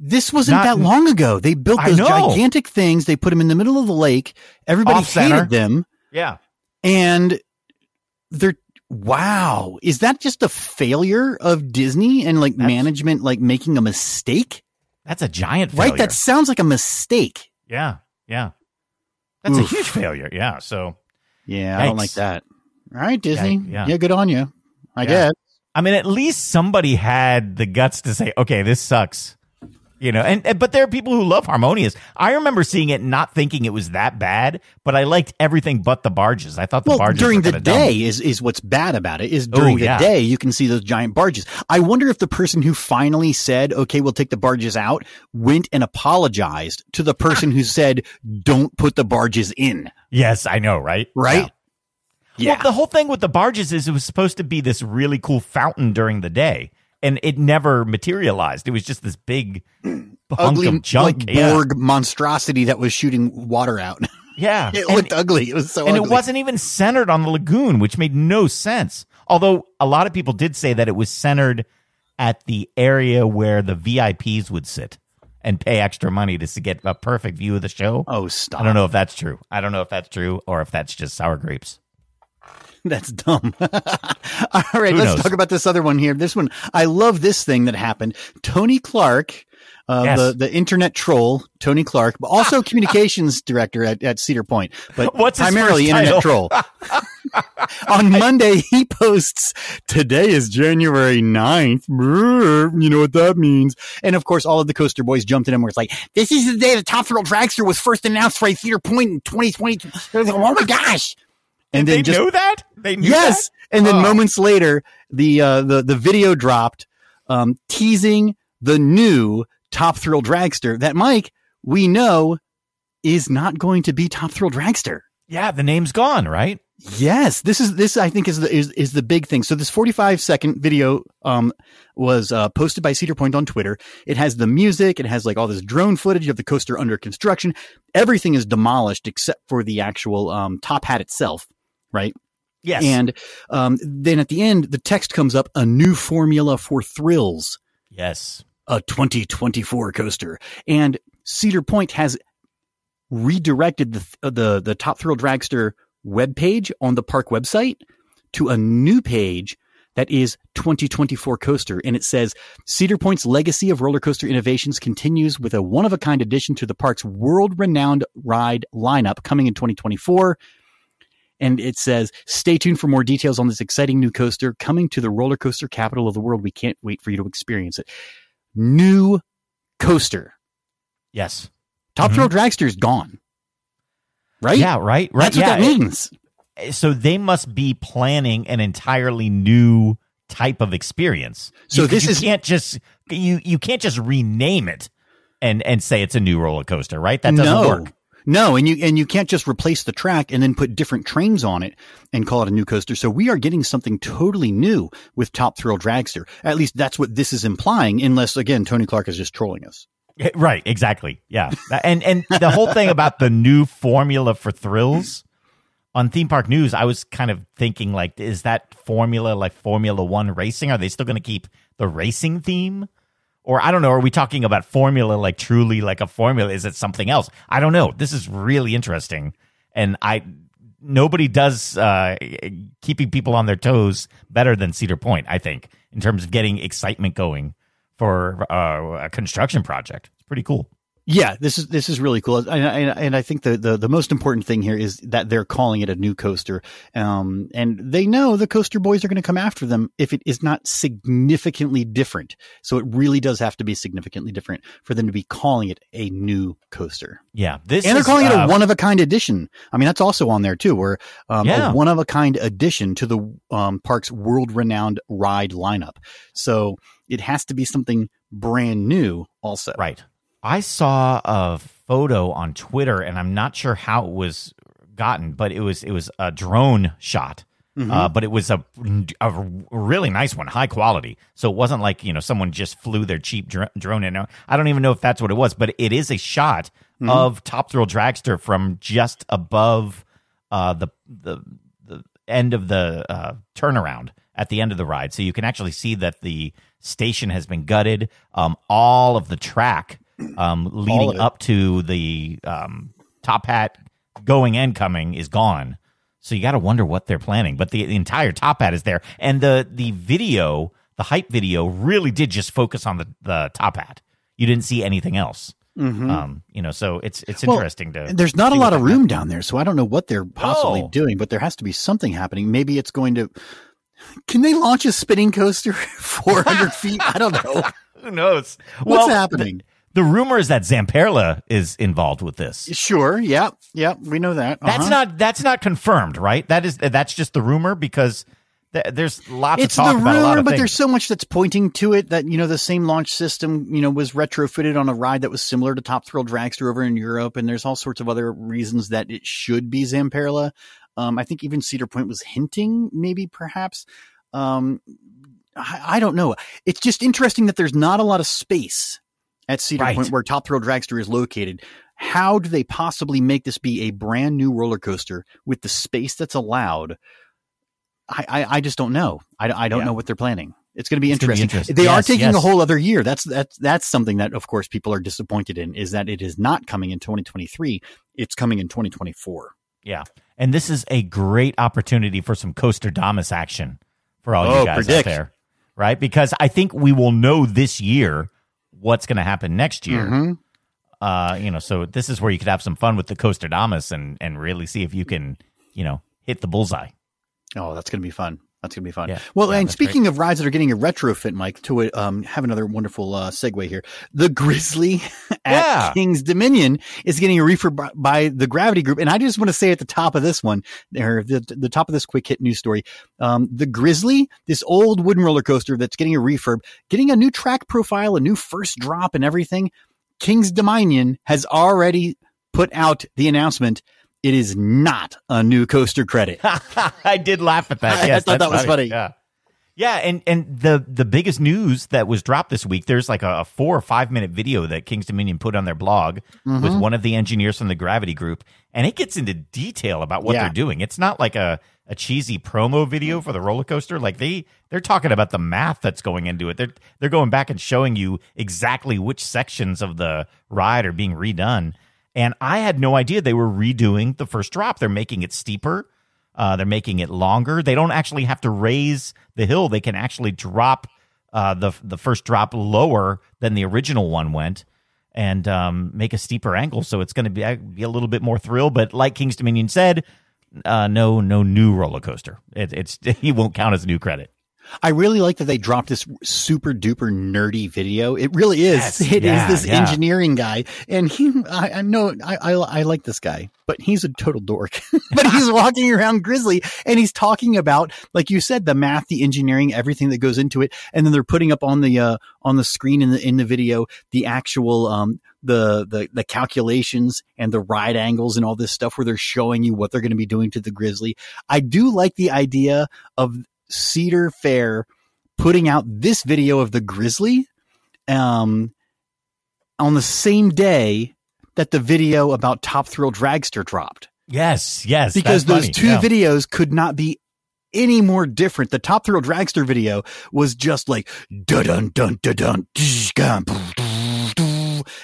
This wasn't Not- that long ago. They built those gigantic things. They put them in the middle of the lake. Everybody Off-center. hated them, Yeah. and they're wow. Is that just a failure of Disney and like That's- management, like making a mistake? That's a giant failure. Right? That sounds like a mistake. yeah, yeah. That's a huge failure. Yeah. So Yeah, I don't like that. All right, Disney. Yeah, Yeah, yeah. good on you. I Yeah. guess. I mean, at least somebody had the guts to say, "Okay, this sucks." You know, and, and but there are people who love Harmonious. I remember seeing it, not thinking it was that bad, but I liked everything but the barges. I thought the Well, barges during the kinda dumb. day is is what's bad about it. Is during Oh, the yeah. day you can see those giant barges. I wonder if the person who finally said, "Okay, we'll take the barges out," went and apologized to the person who said, "Don't put the barges in." Yes, I know, right? Right? Yeah. Well, the whole thing with the barges is it was supposed to be this really cool fountain during the day, and it never materialized. It was just this big ugly of junk. like yeah. Borg monstrosity that was shooting water out. yeah. it And- looked ugly. It was so ugly. and ugly. it wasn't even centered on the lagoon, which made no sense. Although a lot of people did say that it was centered at the area where the VIPs would sit and pay extra money to get a perfect view of the show. Oh, stop. I don't know if that's true. I don't know if that's true or if that's just sour grapes. That's dumb. All right, Who let's knows? talk about this other one here. This one, I love this thing that happened. Tony Clark, uh, Yes. the, the internet troll, Tony Clark, but also communications director at, at Cedar Point, but What's primarily internet troll. On Monday, he posts, today is January 9th. Brr, You know what that means. And of course, all of the coaster boys jumped in and were like, this is the day the Top Thrill Dragster was first announced for Cedar Point in 2022. They're like, oh my gosh. And they then just knew that? They knew yes. that? And then Oh. moments later, the uh, the the video dropped, um, teasing the new Top Thrill Dragster that Mike we know is not going to be Top Thrill Dragster. Yeah, the name's gone, right? Yes, this is this I think is the is, is the big thing. So this 45 second video um was uh, posted by Cedar Point on Twitter. It has the music, it has like all this drone footage of the coaster under construction. Everything is demolished except for the actual um top hat itself, right? Yes. And um, then at the end, the text comes up: a new formula for thrills, yes. a 2024 coaster. And Cedar Point has redirected the the the Top Thrill Dragster webpage on the park website to a new page that is 2024 coaster and it says Cedar Point's legacy of roller coaster innovations continues with a one of a kind addition to the park's world renowned ride lineup coming in 2024 and it says stay tuned for more details on this exciting new coaster coming to the roller coaster capital of the world we can't wait for you to experience it new coaster Yes. top Mhm. thrill dragster is gone right Yeah, right, right. that's what yeah. that means so they must be planning an entirely new type of experience. So You- this you is- can't just you you can't just rename it and and say it's a new roller coaster, right? That doesn't no. work. No, and you and you can't just replace the track and then put different trains on it and call it a new coaster. So we are getting something totally new with Top Thrill Dragster. At least that's what this is implying, unless again Tony Clark is just trolling us. Eh, right, exactly. Yeah. and and the whole thing about the new formula for thrills on theme park news, I was kind of thinking like is that formula like Formula 1 racing? Are they still going to keep the racing theme? Or I don't know, are we talking about formula like truly like a formula? Is it something else? I don't know. This is really interesting. And I nobody does uh keeping people on their toes better than Cedar Point, I think, in terms of getting excitement going for uh, a construction project. It's pretty cool. Yeah, this is this is really cool, and, and, and I think the, the the most important thing here is that they're calling it a new coaster, um, and they know the coaster boys are going to come after them if it is not significantly different. So it really does have to be significantly different for them to be calling it a new coaster. Yeah, this and they're is, calling it uh, a one of a kind edition. I mean, that's also on there too, where um, Yeah. a one of a kind addition to the um, park's world renowned ride lineup. So it has to be something brand new, also. Right. I saw a photo on Twitter, and I'm not sure how it was gotten, but it was it was a drone shot. Mm-hmm. Uh, but it was a, a really nice one, high quality. So it wasn't like you know someone just flew their cheap dr- drone in. I don't even know if that's what it was, but it is a shot Mm-hmm. of Top Thrill Dragster from just above uh, the the the end of the uh, turnaround at the end of the ride, so you can actually see that the station has been gutted. Um, all of the track um, leading up to the um, top hat going and coming is gone. So you got to wonder what they're planning. But the, the entire top hat is there, and the the video, the hype video, really did just focus on the the top hat. You didn't see anything else. Um, you know, so it's it's Well, interesting to. There's not a lot of room down there, so I don't know what they're possibly doing, but there has to be something happening. Maybe it's going to. Can they launch a spinning coaster 400 feet? I don't know. Who knows? What's Well, happening? The, the rumor is that Zamperla is involved with this. Sure. Yeah. Yeah. We know that. That's Uh-huh. not that's not confirmed, right? That is that's just the rumor because th- there's lots It's of talk the about a lot rumor, of but things. there's so much that's pointing to it that, you know, the same launch system, you know, was retrofitted on a ride that was similar to Top Thrill Dragster over in Europe. And there's all sorts of other reasons that it should be Zamperla. Um, I think even Cedar Point was hinting, maybe perhaps. Um, I, I don't know. It's just interesting that there's not a lot of space at Cedar Right. Point where Top Thrill Dragster is located. How do they possibly make this be a brand new roller coaster with the space that's allowed? I, I, I just don't know. I, I don't Yeah. know what they're planning. It's going to be interesting. They are Yes, taking a whole other year. That's that's that's something that, of course, people are disappointed in. Is that it is not coming in 2023. It's coming in 2024. yeah, and this is a great opportunity for some Coasterdamus action for all Oh, you guys predict. out there, right? Because I think we will know this year what's going to happen next year. Mhm. Uh, you know, so this is where you could have some fun with the Coasterdamus and and really see if you can, you know, hit the bullseye. Oh, that's going to be fun. That's going to be fun. Yeah. Well, Yeah, and speaking of rides that are getting a retrofit, Mike, to um, have another wonderful uh, segue here. The Grizzly at Yeah. King's Dominion is getting a refurb by, by the Gravity Group. And I just want to say at the top of this one, or the, the top of this quick hit news story, um, the Grizzly, this old wooden roller coaster that's getting a refurb, getting a new track profile, a new first drop and everything. King's Dominion has already put out the announcement. It is not a new coaster credit. I did laugh at that. I- I thought that's that was funny. Yeah, yeah, and and the the biggest news that was dropped this week. There's like a, a four or five minute video that Kings Dominion put on their blog Mm-hmm. with one of the engineers from the Gravity Group, and it gets into detail about what Yeah. they're doing. It's not like a a cheesy promo video for the roller coaster. Like they they're talking about the math that's going into it. They're they're going back and showing you exactly which sections of the ride are being redone. And I had no idea they were redoing the first drop. They're making it steeper. Uh, they're making it longer. They don't actually have to raise the hill. They can actually drop uh, the the first drop lower than the original one went, and um, make a steeper angle. So it's going to be, uh, be a little bit more thrill. But like Kings Dominion said, uh, no no new roller coaster. It, it's he won't count as new credit. I really like that they dropped this super duper nerdy video. It really is. Yes, It is yeah, this yeah. engineering guy, and he. I, I know. I, I I like this guy, but he's a total dork. but he's walking around Grizzly, and he's talking about, like you said, the math, the engineering, everything that goes into it, and then they're putting up on the uh, on the screen in the in the video the actual um the the the calculations and the ride angles and all this stuff where they're showing you what they're going to be doing to the Grizzly. I do like the idea of Cedar Fair putting out this video of the Grizzly um, on the same day that the video about Top Thrill Dragster dropped. Yes, yes. Because those funny. two Yeah. videos could not be any more different. The Top Thrill Dragster video was just like dun dun dun dun dun, tsh, gum,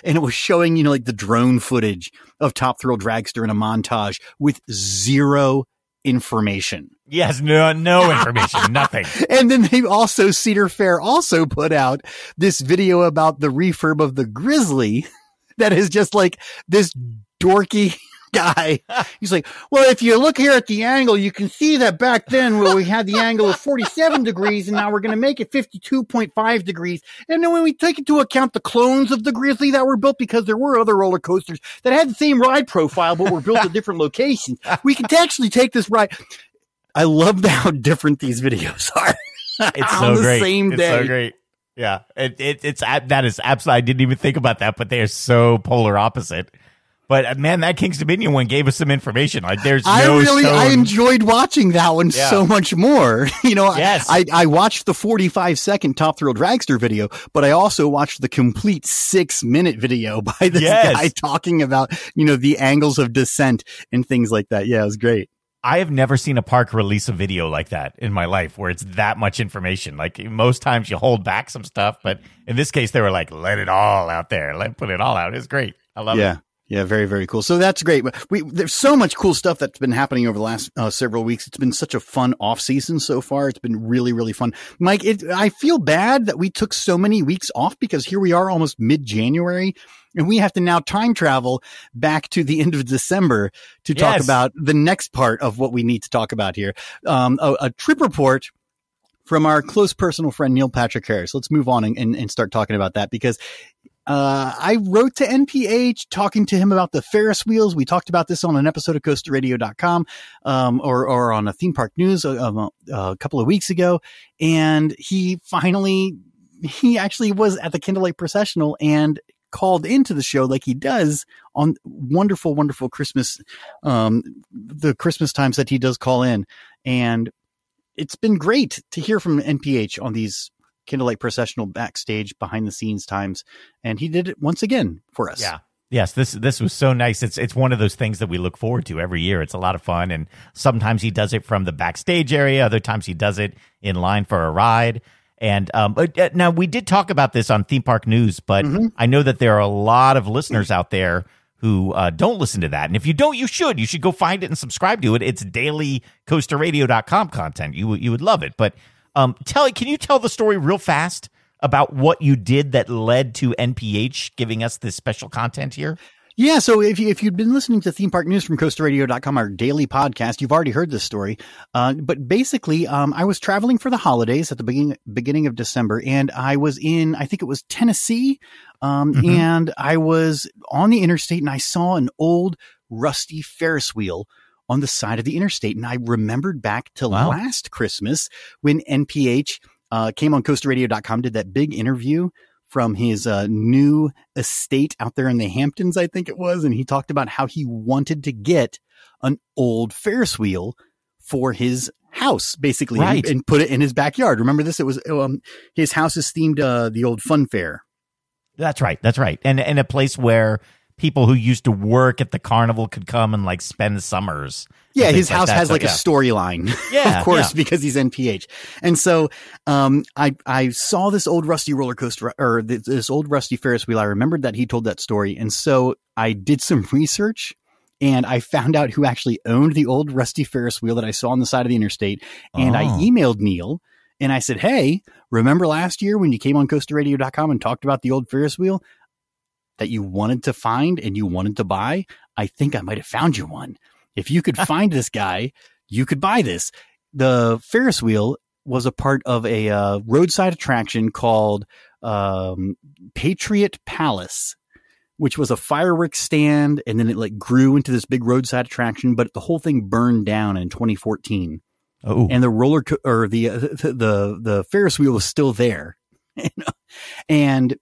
and it was showing, you know, like the drone footage of Top Thrill Dragster in a montage with zero information. Yes, no, no information, nothing. And then they also, Cedar Fair also put out this video about the refurb of the Grizzly that is just like this dorky guy. He's like, well, if you look here at the angle, you can see that back then where we had the angle of 47 degrees and now we're going to make it 52.5 degrees. And then when we take into account the clones of the Grizzly that were built because there were other roller coasters that had the same ride profile, but were built at different locations, we can actually take this ride. I love how different these videos are. It's on so the great. same it's day. so great. Yeah, it, it it's that is absolutely. I didn't even think about that, but they are so polar opposite. But uh, man, that King's Dominion one gave us some information. Like, there's I no really, I enjoyed watching that one Yeah. so much more. You know, I- Yes. I, I watched the 45 second Top Thrill Dragster video, but I also watched the complete six minute video by this Yes. guy talking about, you know, the angles of descent and things like that. Yeah, it was great. I have never seen a park release a video like that in my life where it's that much information. Like most times you hold back some stuff, but in this case they were like, let it all out there. Let put it all out. It's great. I love yeah. it. Yeah, very, very cool. So that's great. We, there's so much cool stuff that's been happening over the last uh, several weeks. It's been such a fun off season so far. It's been really, really fun. Mike, it, I feel bad that we took so many weeks off because here we are almost mid January and we have to now time travel back to the end of December to talk Yes. about the next part of what we need to talk about here. Um, a, a trip report from our close personal friend Neil Patrick Harris. Let's move on and, and, and start talking about that because uh, I wrote to NPH talking to him about the Ferris wheels. We talked about this on an episode of CoasterRadio.com um, or, or on a theme park news a, a, a couple of weeks ago. And he finally, he actually was at the Candlelight Processional and called into the show like he does on wonderful, wonderful Christmas, um, the Christmas times that he does call in. And it's been great to hear from NPH on these Candlelight Processional backstage behind the scenes times. And he did it once again for us. Yeah. Yes, this this was so nice. It's it's one of those things that we look forward to every year. It's a lot of fun, and sometimes he does it from the backstage area. Other times he does it in line for a ride. And um, uh, now we did talk about this on Theme Park News, but I know that there are a lot of listeners out there who uh, don't listen to that. And if you don't, you should. You should go find it and subscribe to it. It's daily coasterradio.com content. You you would love it. But um, tell can you tell the story real fast about what you did that led to NPH giving us this special content here? Yeah, so if you if you'd been listening to Theme Park News from CoasterRadio.com, our daily podcast, you've already heard this story. Uh, but basically, um, I was traveling for the holidays at the beginning beginning of December, and I was in I think it was Tennessee, um, Mhm. and I was on the interstate, and I saw an old rusty Ferris wheel on the side of the interstate, and I remembered back to Wow. last Christmas when NPH uh, came on CoasterRadio.com, did that big interview from his uh, new estate out there in the Hamptons, I think it was. And he talked about how he wanted to get an old Ferris wheel for his house, basically, and- and, put it in his backyard. Remember this? It was um, his house is themed uh, the old fun fair. That's right. That's right. And and a place where people who used to work at the carnival could come and like spend summers. Yeah, his house that. has So, like yeah. a storyline, Yeah, of course, yeah. because he's NPH. And so, um, I I saw this old rusty roller coaster or th- this old rusty Ferris wheel. I remembered that he told that story, and so I did some research. And I found out who actually owned the old rusty Ferris wheel that I saw on the side of the interstate. And I Oh. emailed Neil and I said, Hey, remember last year when you came on coasterradio.com and talked about the old Ferris wheel that you wanted to find and you wanted to buy? I think I might have found you one. If you could find this guy, you could buy this. The Ferris wheel was a part of a uh, roadside attraction called um, Patriot Palace, which was a fireworks stand, and then it like grew into this big roadside attraction. But the whole thing burned down in 2014, Oh, and the roller co- or the, uh, the the the Ferris wheel was still there, and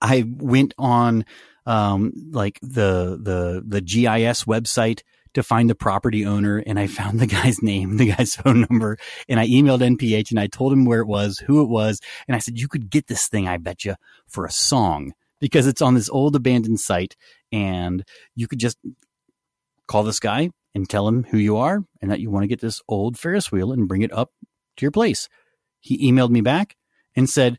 I went on um, like the the the GIS website to find the property owner, and I found the guy's name, the guy's phone number, and I emailed NPH and I told him where it was, who it was, and I said you could get this thing, I bet you, for a song because it's on this old abandoned site, and you could just call this guy and tell him who you are and that you want to get this old Ferris wheel and bring it up to your place. He emailed me back and said,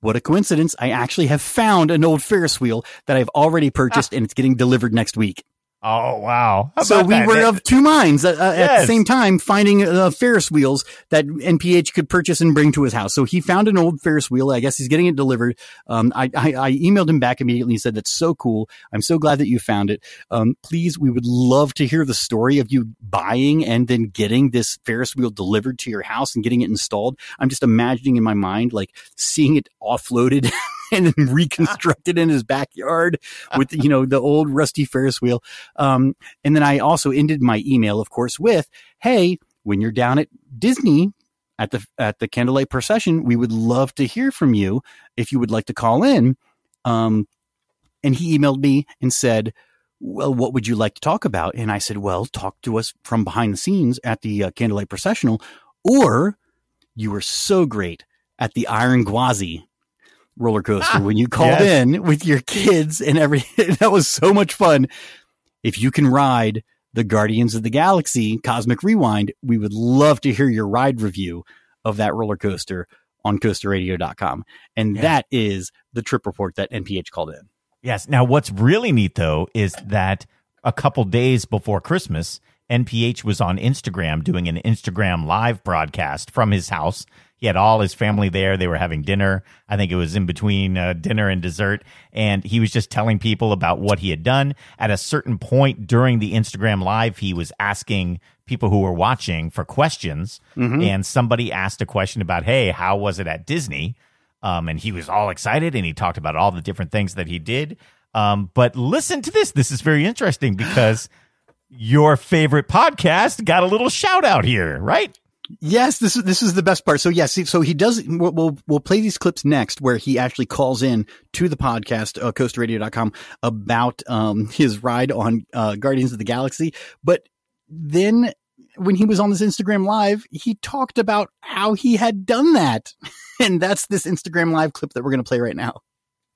what a coincidence. I actually have found an old Ferris wheel that I've already purchased ah. and it's getting delivered next week. Oh wow! How So we that? were of two minds uh, uh, at the same time finding uh, Ferris wheels that NPH could purchase and bring to his house. So he found an old Ferris wheel. I guess he's getting it delivered. Um, I, I, I emailed him back immediately and said, that's so cool. I'm so glad that you found it. Um, please, we would love to hear the story of you buying and then getting this Ferris wheel delivered to your house and getting it installed. I'm just imagining in my mind, like seeing it offloaded and then reconstructed in his backyard with, you know, the old rusty Ferris wheel. Um, and then I also ended my email, of course, with, Hey, when you're down at Disney at the, at the candlelight procession, we would love to hear from you if you would like to call in. Um, and he emailed me and said, well, what would you like to talk about? And I said, well, talk to us from behind the scenes at the uh, candlelight processional, or you were so great at the Iron Gwazi roller coaster ah, when you called yes. in with your kids and everything. that was so much fun. If you can ride the Guardians of the Galaxy Cosmic Rewind, we would love to hear your ride review of that roller coaster on coasterradio.com. And Yeah. that is the trip report that NPH called in. Yes. Now, what's really neat though is that a couple days before Christmas, NPH was on Instagram doing an Instagram live broadcast from his house. He had all his family there. They were having dinner. I think it was in between uh, dinner and dessert. And he was just telling people about what he had done. At a certain point during the Instagram live, he was asking people who were watching for questions. And somebody asked a question about, hey, how was it at Disney? Um, and he was all excited and he talked about all the different things that he did. Um, but listen to this. This is very interesting because your favorite podcast got a little shout out here, right? Yes, this is this is the best part. So yes, so he does. We'll we'll, play these clips next, where he actually calls in to the podcast, uh, about um, his ride on uh, Guardians of the Galaxy. But then, when he was on this Instagram live, he talked about how he had done that, and that's this Instagram live clip that we're going to play right now.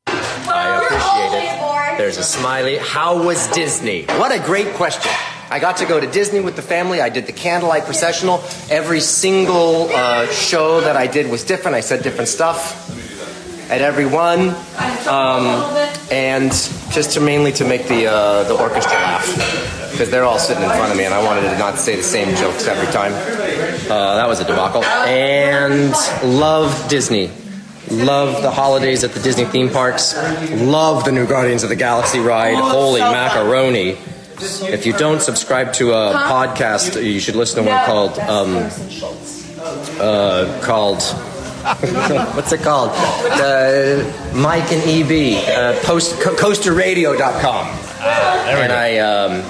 I appreciate it. There's a smiley. How was Disney? What a great question. I got to go to Disney with the family. I did the candlelight processional. Every single uh, show that I did was different. I said different stuff at every one, um, and just to mainly to make the uh, the orchestra laugh because they're all sitting in front of me, and I wanted to not say the same jokes every time. Uh, that was a debacle. And love Disney. Love the holidays at the Disney theme parks. Love the new Guardians of the Galaxy ride. Holy macaroni. If you don't subscribe to a podcast, you should listen to one called um, uh, called what's it called? The Mike and EB uh, post co- coasterradio.com. and I um,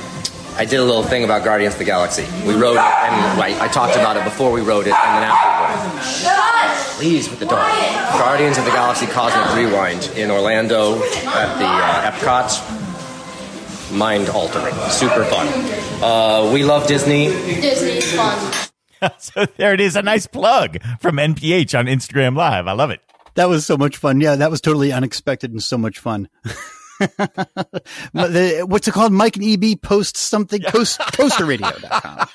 I did a little thing about Guardians of the Galaxy. We wrote it, and I, I talked about it before we wrote it, and then after. Please with the dog. Guardians of the Galaxy Cosmic Rewind in Orlando at the uh, Epcot. Mind altering, super fun. Uh, we love Disney. Disney's fun. so there it is, a nice plug from NPH on Instagram Live. I love it. That was so much fun. Yeah, that was totally unexpected and so much fun. what's it called? Mike and EB post something coast, coasterradio.com.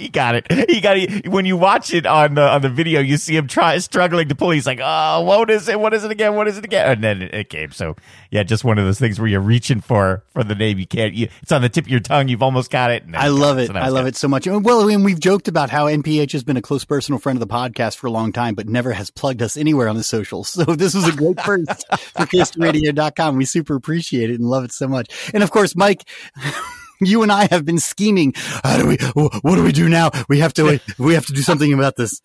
He got it. He got it. When you watch it on the on the video, you see him try struggling to pull. He's like, "Oh, what is it? What is it again? What is it again?" And then it, it came. So yeah, just one of those things where you're reaching for for the name. You can't. You, it's on the tip of your tongue. You've almost got it. I love it. So I love got it so much. Well, and we've joked about how NPH has been a close personal friend of the podcast for a long time, but never has plugged us anywhere on the socials. So this was a great first for coasterradio.com. We super appreciate it and love it so much. And of course, Mike, you and I have been scheming. How do we? What do we do now? We have to. We have to do something about this.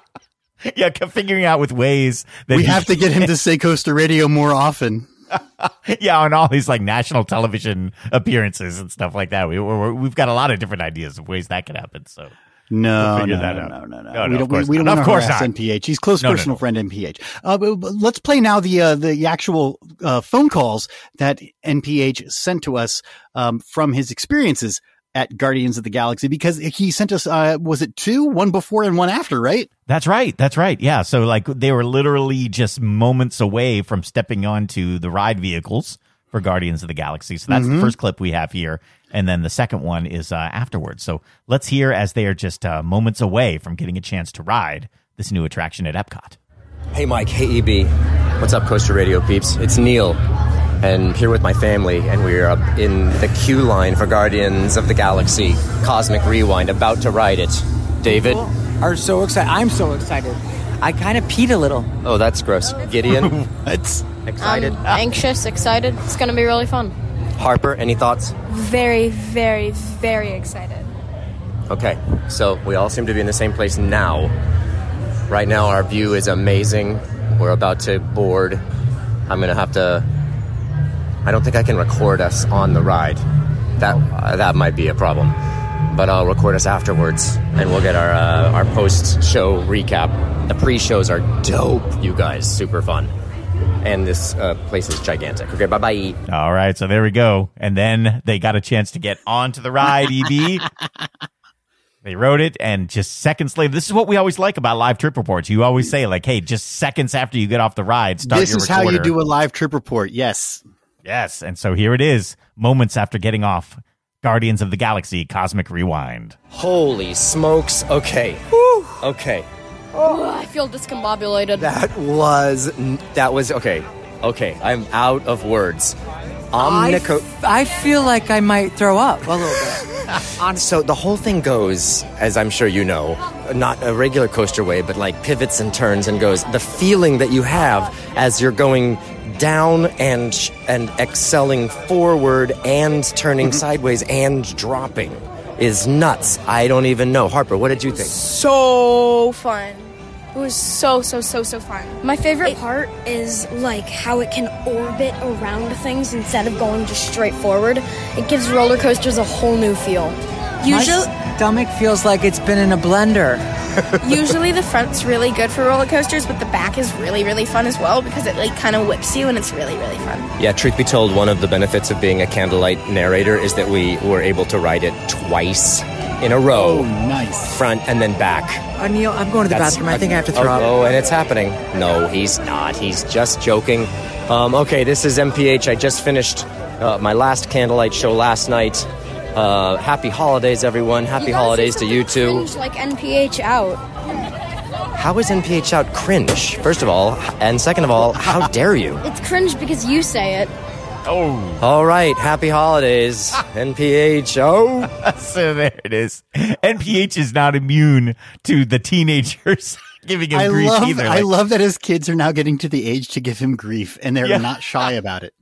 yeah, figuring out with ways that we have to get him to say Coaster Radio more often. yeah, on all these like national television appearances and stuff like that. We, we're, we've got a lot of different ideas of ways that could happen. So No, We'll no, that no, no, no, no, No, We don't, we, we don't want to course harass not. NPH. He's close No, personal no. friend NPH. Uh, let's play now the uh, the actual uh, phone calls that NPH sent to us um, from his experiences at Guardians of the Galaxy because he sent us uh, was it two, one before and one after, right? that's right. That's right. Yeah. So like they were literally just moments away from stepping onto the ride vehicles for Guardians of the Galaxy. So that's the first clip we have here. And then the second one is uh, afterwards. So let's hear as they are just uh, moments away from getting a chance to ride this new attraction at Epcot. Hey, Mike. Hey, EB. What's up, Coaster Radio peeps? It's Neil, and here with my family, and we're up in the queue line for Guardians of the Galaxy Cosmic Rewind, about to ride it. David? are so excited. I'm so excited. I kind of peed a little. Oh, that's gross. Gideon? That's Excited? I'm anxious, excited. It's going to be really fun. Harper, any thoughts? Very, very, very excited. Okay, so we all seem to be in the same place now. Right now, our view is amazing. We're about to board. I'm gonna have to. I don't think I can record us on the ride. That uh, that might be a problem, but I'll record us afterwards, and we'll get our uh, our post show recap. The pre shows are dope, you guys. Super fun, and this uh, place is gigantic. Okay, bye bye. All right, so there we go. And then they got a chance to get onto the ride, EB. they wrote it, and just seconds later, this is what we always like about live trip reports. You always say, like, hey, just seconds after you get off the ride, start this your is how you do a live trip report. Yes. Yes, and so here it is, moments after getting off Guardians of the Galaxy Cosmic Rewind. Holy smokes! Okay, okay. Oh, I feel discombobulated. That was that was okay. Okay, I'm out of words. I, Omnico. f- I feel like I might throw up a little bit. So the whole thing goes, as I'm sure you know, not a regular coaster way, but like pivots and turns and goes. The feeling that you have as you're going down and sh- and excelling forward and turning mm-hmm. sideways and dropping is nuts. I don't even know. Harper, what did you think? So fun. It was so, so, so, so fun. My favorite part is like how it can orbit around things instead of going just straight forward. It gives roller coasters a whole new feel. Usually, My stomach feels like it's been in a blender. usually the front's really good for roller coasters, but the back is really, really fun as well because it like kind of whips you and it's really, really fun. Yeah, truth be told, one of the benefits of being a candlelight narrator is that we were able to ride it twice in a row. Oh, nice. Front and then back. Uh, Neil, I'm going to the That's- bathroom. I think I have to oh, throw up. Oh, and it's happening. No, he's not. He's just joking. Um, okay, this is NPH. I just finished uh, my last candlelight show last night. Uh, happy holidays, everyone. Happy holidays to you too. Cringe like NPH out. How is NPH out cringe? First of all, and second of all, how dare you? It's cringe because you say it. Oh, All right, happy holidays, NPH. Oh. so there it is. NPH is not immune to the teenagers giving him I grief love either. I love that his kids are now getting to the age to give him grief and they're Yeah. not shy about it.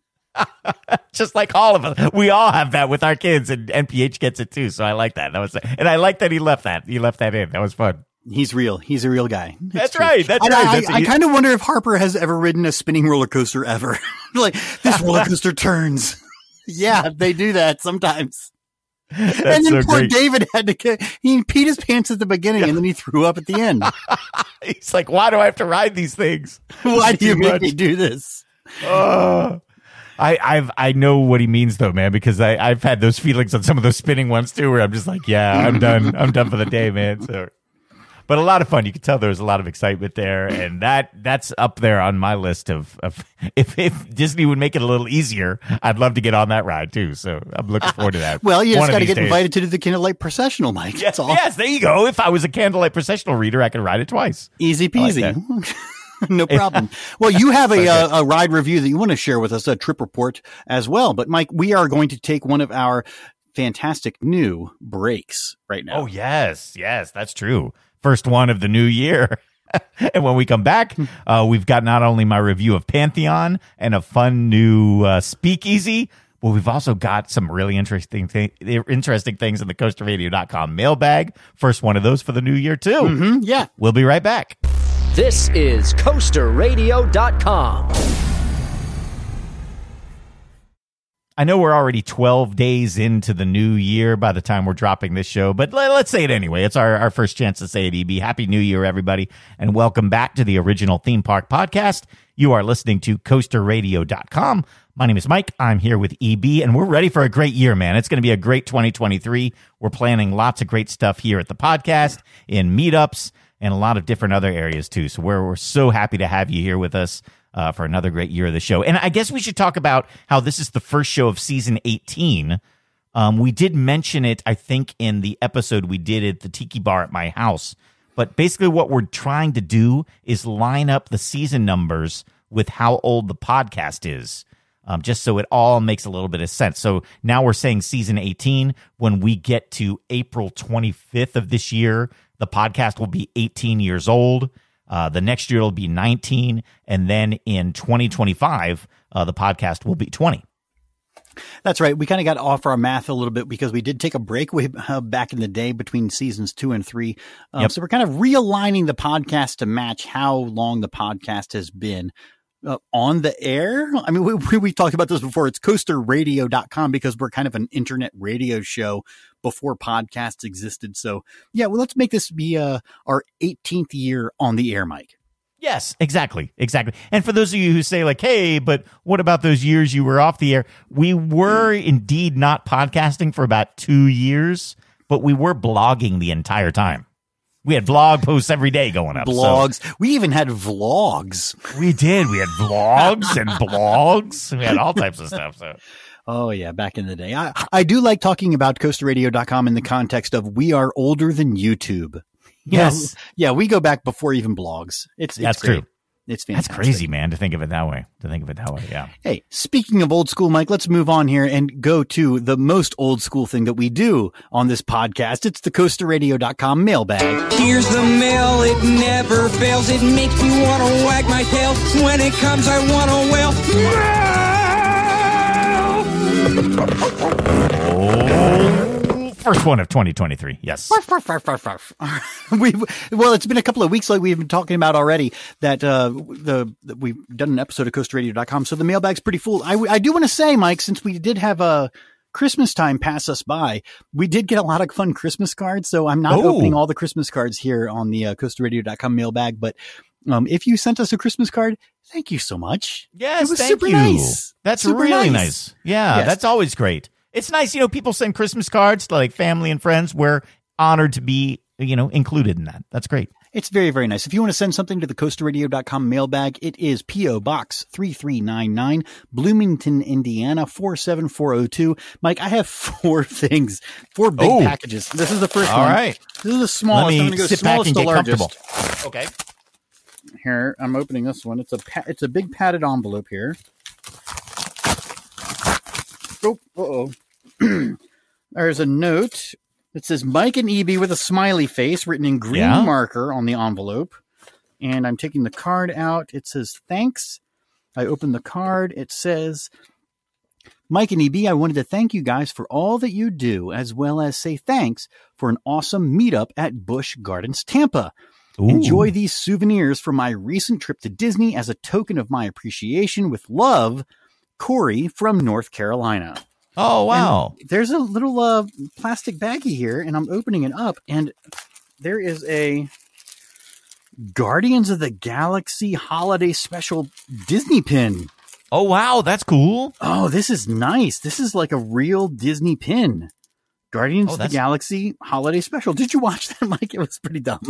just like all of us. We all have that with our kids, and NPH gets it too. So I like that. That was, and I like that he left that. He left that in. That was fun. He's real. He's a real guy. It's That's true. right. That's And right. I, That's- I, kind of wonder if Harper has ever ridden a spinning roller coaster ever. like this roller coaster turns. yeah, they do that sometimes. That's and then so poor great. David had to get, he peed his pants at the beginning and then he threw up at the end. He's like, why do I have to ride these things? Why do you make much. me do this? Oh. I, I've I know what he means though, man, because I, I've had those feelings on some of those spinning ones too, where I'm just like, yeah, I'm done. I'm done for the day, man. So, but a lot of fun. You can tell there was a lot of excitement there, and that that's up there on my list of, of if if Disney would make it a little easier, I'd love to get on that ride too. So I'm looking forward to that. Well, you just got to get days. invited to the Candlelight Processional, Mike. Yes, That's all. yes, there you go. If I was a candlelight processional reader, I could ride it twice. Easy peasy. no problem. Well, you have a, uh, a ride review that you want to share with us, a trip report as well. But Mike, we are going to take one of our fantastic new breaks right now. Oh yes, yes, that's true. First one of the new year. and when we come back, uh, we've got not only my review of Pantheon and a fun new uh, speakeasy, but we've also got some really interesting th- interesting things in the coasterradio.com mailbag. First one of those for the new year too. Mm-hmm, yeah. We'll be right back. This is CoasterRadio.com. I know we're already 12 days into the new year by the time we're dropping this show, but let, us say it anyway. It's our, our first chance to say it, EB. Happy New Year, everybody, and welcome back to the original theme park podcast. You are listening to coasterradio.com. My name is Mike. I'm here with EB, and we're ready for a great year, man. It's going to be a great 2023. We're planning lots of great stuff here at the podcast, in meetups, and a lot of different other areas too. So we're, we're so happy to have you here with us uh, for another great year of the show. And I guess we should talk about how this is the first show of season 18. Um, we did mention it, I think, in the episode we did at the Tiki Bar at my house. But basically, what we're trying to do is line up the season numbers with how old the podcast is, um, just so it all makes a little bit of sense. So now we're saying season 18. When we get to April 25th of this year, the podcast will be 18 years old. Uh, the next year it'll be 19, and then in 2025, uh, the podcast will be 20. That's right. We kind of got off our math a little bit because we did take a break way uh, back in the day between seasons two and three. Um, yep. So we're kind of realigning the podcast to match how long the podcast has been uh, on the air. I mean, we, we talked about this before. It's coasterradio.com because we're kind of an internet radio show before podcasts existed. So yeah, well, let's make this be uh, our 18th year on the air, Mike. Yes, exactly. Exactly. And for those of you who say like, "Hey, but what about those years you were off the air?" We were indeed not podcasting for about 2 years, but we were blogging the entire time. We had blog posts every day going up. Blogs. So. We even had vlogs. We did. We had vlogs and blogs. We had all types of stuff. So. Oh yeah, back in the day. I, I do like talking about coasterradio.com in the context of we are older than YouTube. Yes. yeah, we go back before even blogs. It's, it's That's great. true. It's fantastic. That's crazy, man, to think of it that way. To think of it that way, yeah. Hey, speaking of old school, Mike, let's move on here and go to the most old school thing that we do on this podcast. It's the coasterradio.com mailbag. Here's the mail. It never fails. It makes me want to wag my tail. When it comes, I want to wail. Oh, first one of 2023. Yes. we well, it's been a couple of weeks like we've been talking about already that uh, the that we've done an episode of coasterradio.com. So the mailbag's pretty full. I, I do want to say, Mike, since we did have a Christmas time pass us by, we did get a lot of fun Christmas cards. So I'm not Oh. opening all the Christmas cards here on the uh, mailbag, but um, if you sent us a Christmas card, thank you so much. Yes, it was thank super you. nice. That's Super really nice. nice. Yeah, Yes. that's always great. It's nice, you know, people send Christmas cards to like family and friends. We're honored to be, you know, included in that. That's great. It's very, very nice. If you want to send something to the coasterradio.com mailbag, it is P.O. Box 3399, Bloomington, Indiana 47402. Mike, I have four things, four big Oh. packages. This is the first All one. All right. This is the smallest. Let me I'm going to go sit back smallest and to get largest. comfortable. Okay. Here, I'm opening this one. It's a it's a big padded envelope here. Oh, uh-oh. There's a note that says Mike and EB with a smiley face written in green Yeah. marker on the envelope. And I'm taking the card out. It says thanks. I open the card. It says Mike and EB, I wanted to thank you guys for all that you do, as well as say thanks for an awesome meetup at Busch Gardens, Tampa. Ooh. Enjoy these souvenirs from my recent trip to Disney as a token of my appreciation with love, Corey from North Carolina. Oh, wow. And there's a little uh, plastic baggie here, and I'm opening it up, and there is a Guardians of the Galaxy Holiday Special Disney pin. Oh, wow. That's cool. Oh, this is nice. This is like a real Disney pin. Guardians Oh, of the Galaxy Holiday Special. Did you watch that, Mike? It was pretty dumb.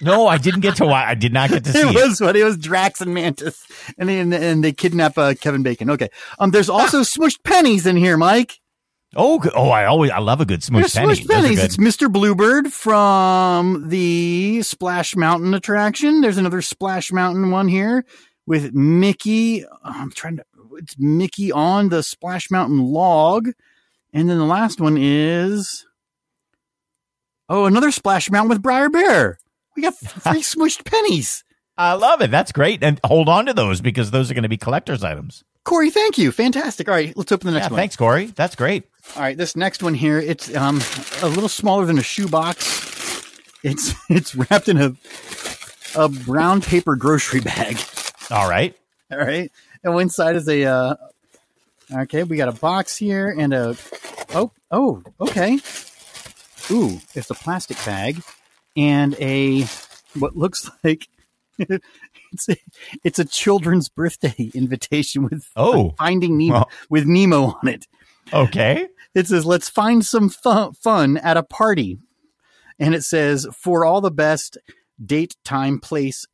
No, I didn't get to watch. I did not get to see it it. was what it was Drax and Mantis, and they, and they kidnap uh, Kevin Bacon. Okay, um, there's also smushed pennies in here, Mike. Oh, oh, I always I love a good smushed penny. smushed pennies. It's Mr. Bluebird from the Splash Mountain attraction. There's another Splash Mountain one here with Mickey. I'm trying to. It's Mickey on the Splash Mountain log, and then the last one is. Oh, another Splash Mountain with Brer Bear. We got three smushed pennies. I love it. That's great. And hold on to those because those are going to be collector's items. Corey, thank you. Fantastic. All right, let's open the next Yeah, one. thanks, Corey. That's great. All right, this next one here, it's um a little smaller than a shoebox. It's it's wrapped in a a brown paper grocery bag. All right. All right, and inside is a uh, okay. We got a box here and a oh oh okay. Ooh, it's a plastic bag and a what looks like it's a, it's a children's birthday invitation with Oh. Finding Nemo Well. with Nemo on it. Okay. It says, let's find some fu- fun at a party. And it says, for all the best, date, time, place,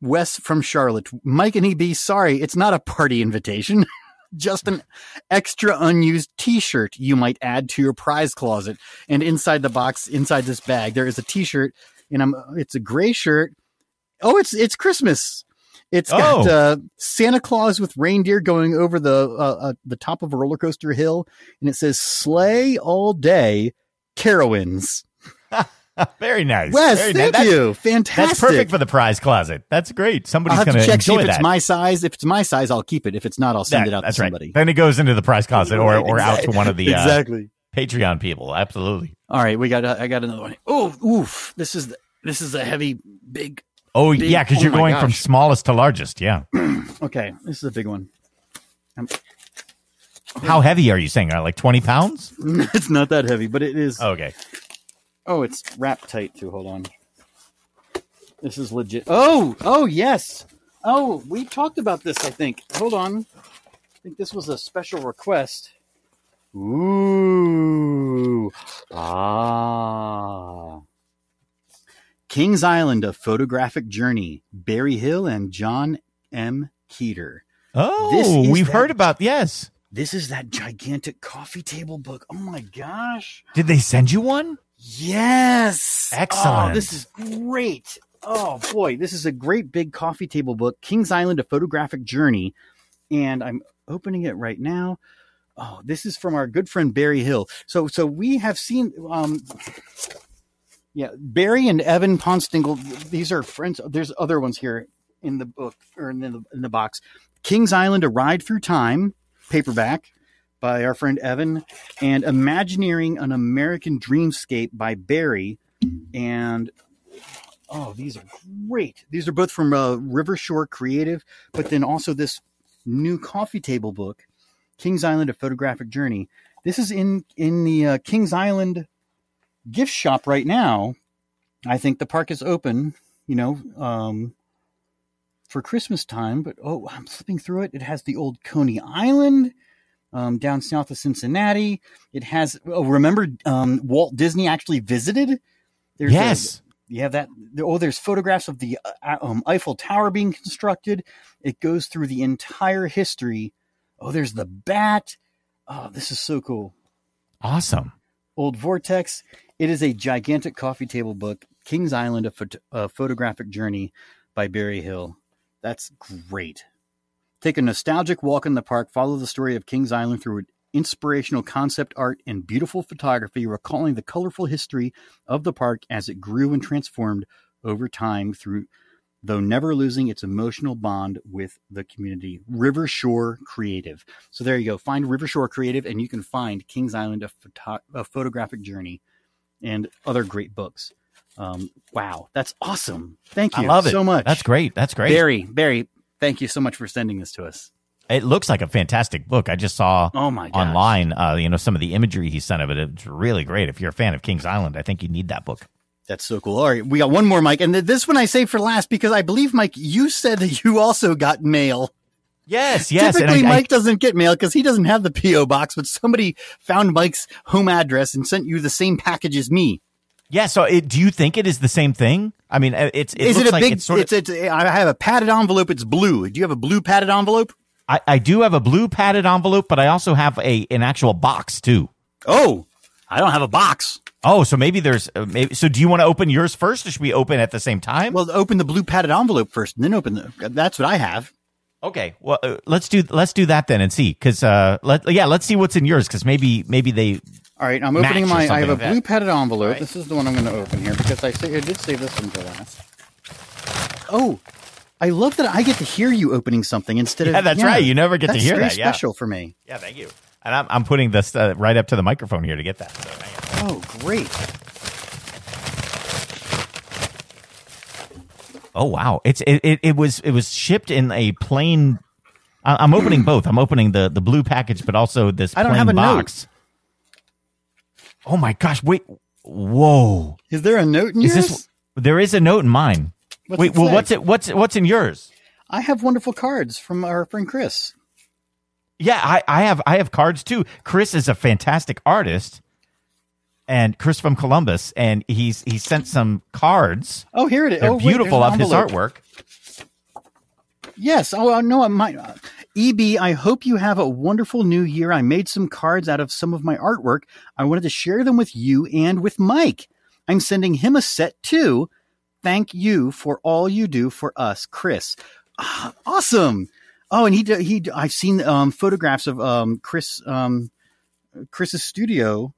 Wes from Charlotte. Mike and EB, sorry, it's not a party invitation. Just an extra unused t shirt you might add to your prize closet. And inside the box, inside this bag, there is a t shirt, and I'm, it's a gray shirt. Oh, it's it's Christmas. It's got Oh. uh, Santa Claus with reindeer going over the uh, uh, the top of a roller coaster hill, and it says "Sleigh all day, Carowinds." Very nice. Wes, Very thank nice. you. Fantastic. That's perfect for the prize closet. That's great. Somebody's going to check see if it's my size. If it's my size, I'll keep it. If it's not, I'll send That- it out to that's somebody. right. Then it goes into the prize closet or, or out to one of the uh, exactly. Patreon people. Absolutely. All right, we got. Uh, I got another one. Oh, oof! This is the, this is a heavy, big. Oh, Big- yeah, because oh you're going from smallest to largest. Yeah. Okay, this is a big one. Um, How heavy are you saying? Uh, like 20 pounds? it's not that heavy, but it is. Okay. Oh, it's wrapped tight too. Hold on. This is legit. Oh, oh yes. Oh, we talked about this. I think. Hold on. I think this was a special request. Ooh. Ah. Kings Island: A Photographic Journey. Barry Hill and John M. Keeter. Oh, we've that- heard about, yes. This is that gigantic coffee table book. Oh my gosh. Did they send you one? Yes. Excellent. Oh, this is great. Oh boy, this is a great big coffee table book, Kings Island: A Photographic Journey, and I'm opening it right now. Oh, this is from our good friend Barry Hill. So, so we have seen, um, yeah, Barry and Evan Ponstingle. These are friends. There's other ones here in the book or in the in the box. Kings Island: A Ride Through Time, paperback by our friend Evan, and Imagineering an American Dreamscape by Barry. And oh, these are great. These are both from uh, River Shore Creative, but then also this new coffee table book, Kings Island: A Photographic Journey. This is in in the uh, Kings Island gift shop right now. I think the park is open. You know, um, for Christmas time. But oh, I'm flipping through it. It has the old Coney Island um, down south of Cincinnati. It has. Oh, remember um, Walt Disney actually visited. There's a- yes. you have that. Oh, there's photographs of the uh, um, Eiffel Tower being constructed. It goes through the entire history. Oh, there's the bat. Oh, this is so cool. awesome. Old Vortex. It is a gigantic coffee table book, Kings Island, a, phot- a photographic journey by Barry Hill. That's great. Take a nostalgic walk in the park, follow the story of Kings Island through inspirational concept art and beautiful photography, recalling the colorful history of the park as it grew and transformed over time through though never losing its emotional bond with the community. River Shore Creative. So there you go. Find River Shore Creative and you can find Kings Island, a, photo- a photographic journey, and other great books. Um, wow, that's awesome. Thank you I love it so much. That's great. That's great. Barry, Barry, thank you so much for sending this to us. It looks like a fantastic book. I just saw Oh my gosh. online, uh, you know, some of the imagery he sent of it. It's really great. If you're a fan of Kings Island, I think you need that book. That's so cool. All right, we got one more, Mike, and th- this one I saved for last because I believe, Mike, you said that you also got mail. Yes, yes. Typically, I- I- Mike doesn't get mail because he doesn't have the PO box, but somebody found Mike's home address and sent you the same package as me. Yeah. So, it, do you think it is the same thing? I mean, it's. It Is it a like big? It's sort It's, of, it's, I have a padded envelope. It's blue. Do you have a blue padded envelope? I, I do have a blue padded envelope, but I also have a an actual box too. Oh, I don't have a box. Oh, so maybe there's uh, maybe. So, do you want to open yours first, or should we open at the same time? Well, open the blue padded envelope first, and then open the. That's what I have. Okay, well, uh, let's do let's do that then and see because uh, let yeah, let's see what's in yours because maybe maybe they All right, I'm opening my. I have a like blue padded envelope. This is the one I'm going to open here because I, sa- I did save this one for last. Oh, I love that I get to hear you opening something instead of Yeah, that's right. You never get to hear very that, yeah. Special for me. Yeah, thank you. And I'm, I'm putting this uh, right up to the microphone here to get that. So. Oh, great. Oh wow! It's it, it, it was it was shipped in a plain. I- I'm opening both. I'm opening the the blue package, but also this. I don't plain have a note. Oh my gosh! Wait, whoa! Is there a note in Is yours? this? There is a note in mine. What's Wait, well, say? what's it? What's what's in yours? I have wonderful cards from our friend Chris. Yeah, I, I have I have cards too. Chris is a fantastic artist, and Chris from Columbus, and he's he sent some cards. Oh, here it is. They're oh, beautiful there's of his artwork. Yes. Oh, no, I might. EB, I hope you have a wonderful new year. I made some cards out of some of my artwork. I wanted to share them with you and with Mike. I'm sending him a set too. Thank you for all you do for us, Chris. Ah, awesome. Oh, and he he. I've seen um, photographs of um, Chris um, Chris's studio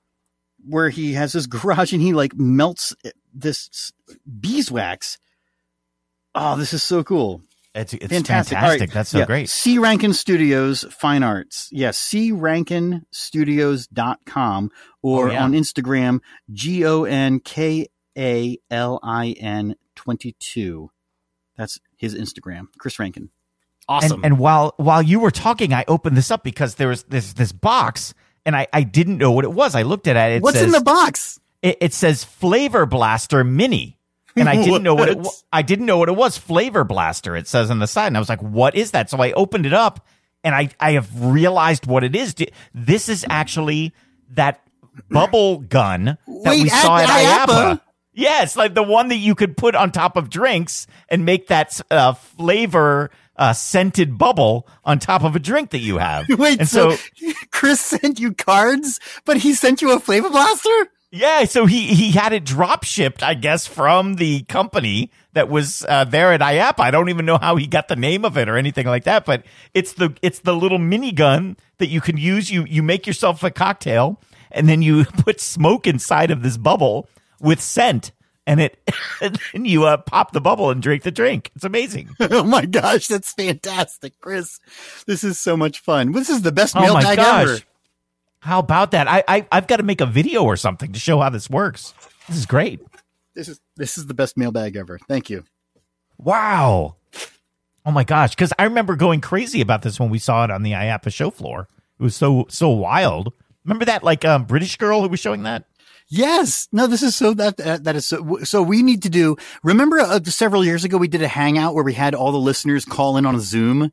where he has his garage and he like melts this beeswax. Oh, this is so cool. It's, it's fantastic. fantastic. All right. That's so Yeah. great. C Rankin Studios Fine Arts. Yes, C rankinstudios.com or Oh, yeah. on Instagram, G O N K A L I N 22. That's his Instagram, Chris Rankin. Awesome. And, and while while you were talking, I opened this up because there was this this box, and I, I didn't know what it was. I looked at it. it What's in the box? It, it says Flavor Blaster Mini, and I didn't know what it. wa- What? I didn't know what it was. Flavor Blaster. It says on the side, and I was like, "What is that?" So I opened it up, and I I have realized what it is. This is actually that bubble gun that Wait, we saw at at, IAAPA? IAAPA. Yeah, like the one that you could put on top of drinks and make that uh, flavor uh, scented bubble on top of a drink that you have. Wait, and so, so Chris sent you cards, but he sent you a Flavor Blaster? Yeah, so he he had it drop shipped, I guess, from the company that was uh, there at IAAPA. I don't even know how he got the name of it or anything like that, but it's the it's the little minigun that you can use. You you make yourself a cocktail and then you put smoke inside of this bubble with scent, and it and then you uh, pop the bubble and drink the drink. It's amazing. oh my gosh, that's fantastic, Chris. This is so much fun. This is the best Oh mailbag ever. How about that? I, I I've got to make a video or something to show how this works. This is great. This is this is the best mailbag ever. Thank you. Wow. Oh my gosh. Because I remember going crazy about this when we saw it on the IAAPA show floor. It was so so wild. Remember that like um, British girl who was showing that? Yes. No, this is so that that, that is so. So we need to do. Remember, uh, several years ago we did a hangout where we had all the listeners call in on a Zoom.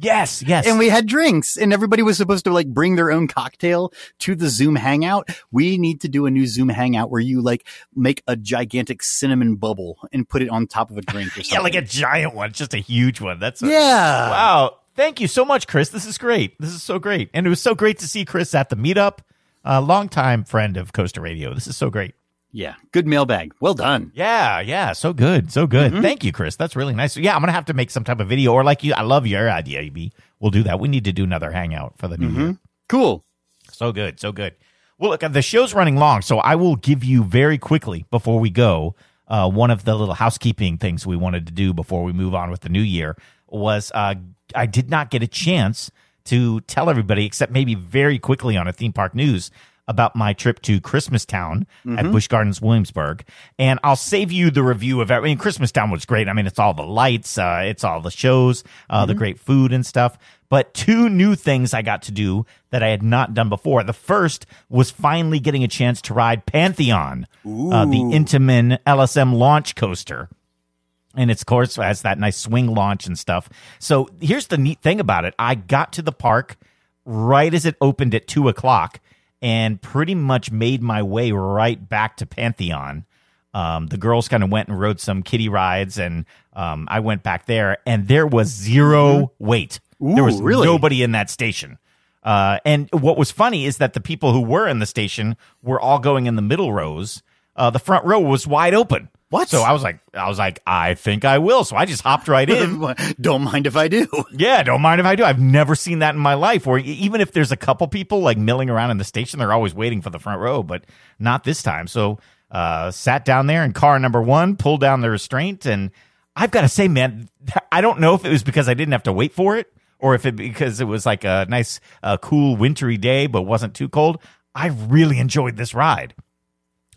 Yes, yes. And we had drinks, and everybody was supposed to like bring their own cocktail to the Zoom hangout. We need to do a new Zoom hangout where you like make a gigantic cinnamon bubble and put it on top of a drink or something. yeah, like a giant one, just a huge one. That's a, Yeah. Wow. Thank you so much, Chris. This is great. This is so great, and it was so great to see Chris at the meetup. A longtime friend of Coaster Radio. This is so great. Yeah. Good mailbag. Well done. Yeah, yeah, so good, so good. Mm-hmm. Thank you, Chris. That's really nice. Yeah, I'm gonna have to make some type of video, or like you, I love your idea, EB. We'll do that. We need to do another hangout for the new year. Cool. So good, so good. Well, look, the show's running long, so I will give you very quickly before we go. Uh, one of the little housekeeping things we wanted to do before we move on with the new year was uh, I did not get a chance to tell everybody, except maybe very quickly on a theme park news, about my trip to Christmas Town at Busch Gardens, Williamsburg. And I'll save you the review of. I mean, Christmas Town was great. I mean, it's all the lights, uh, it's all the shows, uh, the great food and stuff. But two new things I got to do that I had not done before. The first was finally getting a chance to ride Pantheon, uh, the Intamin LSM launch coaster and it's of course has that nice swing launch and stuff. So here's the neat thing about it: I got to the park right as it opened at two o'clock, and pretty much made my way right back to Pantheon. Um, the girls kind of went and rode some kiddie rides, and um, I went back there, and there was 0 wait. there was Mm-hmm. Really? nobody in that station. Uh, and what was funny is that the people who were in the station were all going in the middle rows. Uh, the front row was wide open. What? So I was like, I was like, I think I will. So I just hopped right in. Don't mind if I do. yeah, don't mind if I do. I've never seen that in my life. E- even if there's a couple people like milling around in the station, they're always waiting for the front row, but not this time. So uh, sat down there in car number one, pulled down the restraint, and I've got to say, man, I don't know if it was because I didn't have to wait for it or if it because it was like a nice, uh, cool, wintry day, but wasn't too cold. I really enjoyed this ride.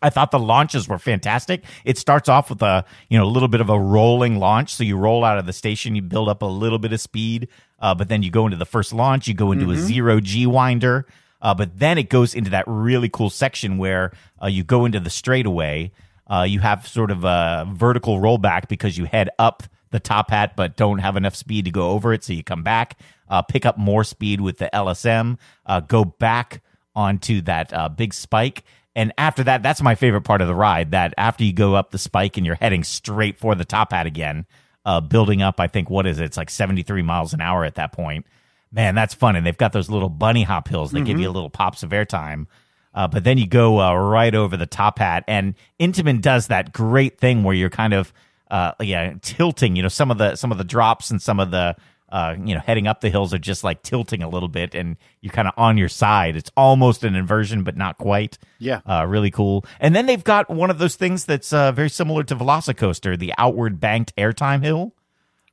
I thought the launches were fantastic. It starts off with a you know a little bit of a rolling launch, so you roll out of the station, you build up a little bit of speed, uh, but then you go into the first launch, you go into Mm-hmm. a zero G winder, uh, but then it goes into that really cool section where uh, you go into the straightaway. Uh, you have sort of a vertical rollback because you head up the top hat, but don't have enough speed to go over it, so you come back, uh, pick up more speed with the LSM, uh, go back onto that uh, big spike. And after that, that's my favorite part of the ride. That after you go up the spike and you're heading straight for the top hat again, uh, building up, I think, what is it? It's like 73 miles an hour at that point. Man, that's fun. And they've got those little bunny hop hills that give you little pops of airtime. Uh, but then you go uh, right over the top hat. And Intamin does that great thing where you're kind of, uh, yeah, tilting. You know, some of the some of the drops and some of the uh, you know, heading up the hills are just like tilting a little bit and you're kind of on your side. It's almost an inversion, but not quite. Yeah. Uh, really cool. And then they've got one of those things that's uh, very similar to Velocicoaster, the outward banked airtime hill.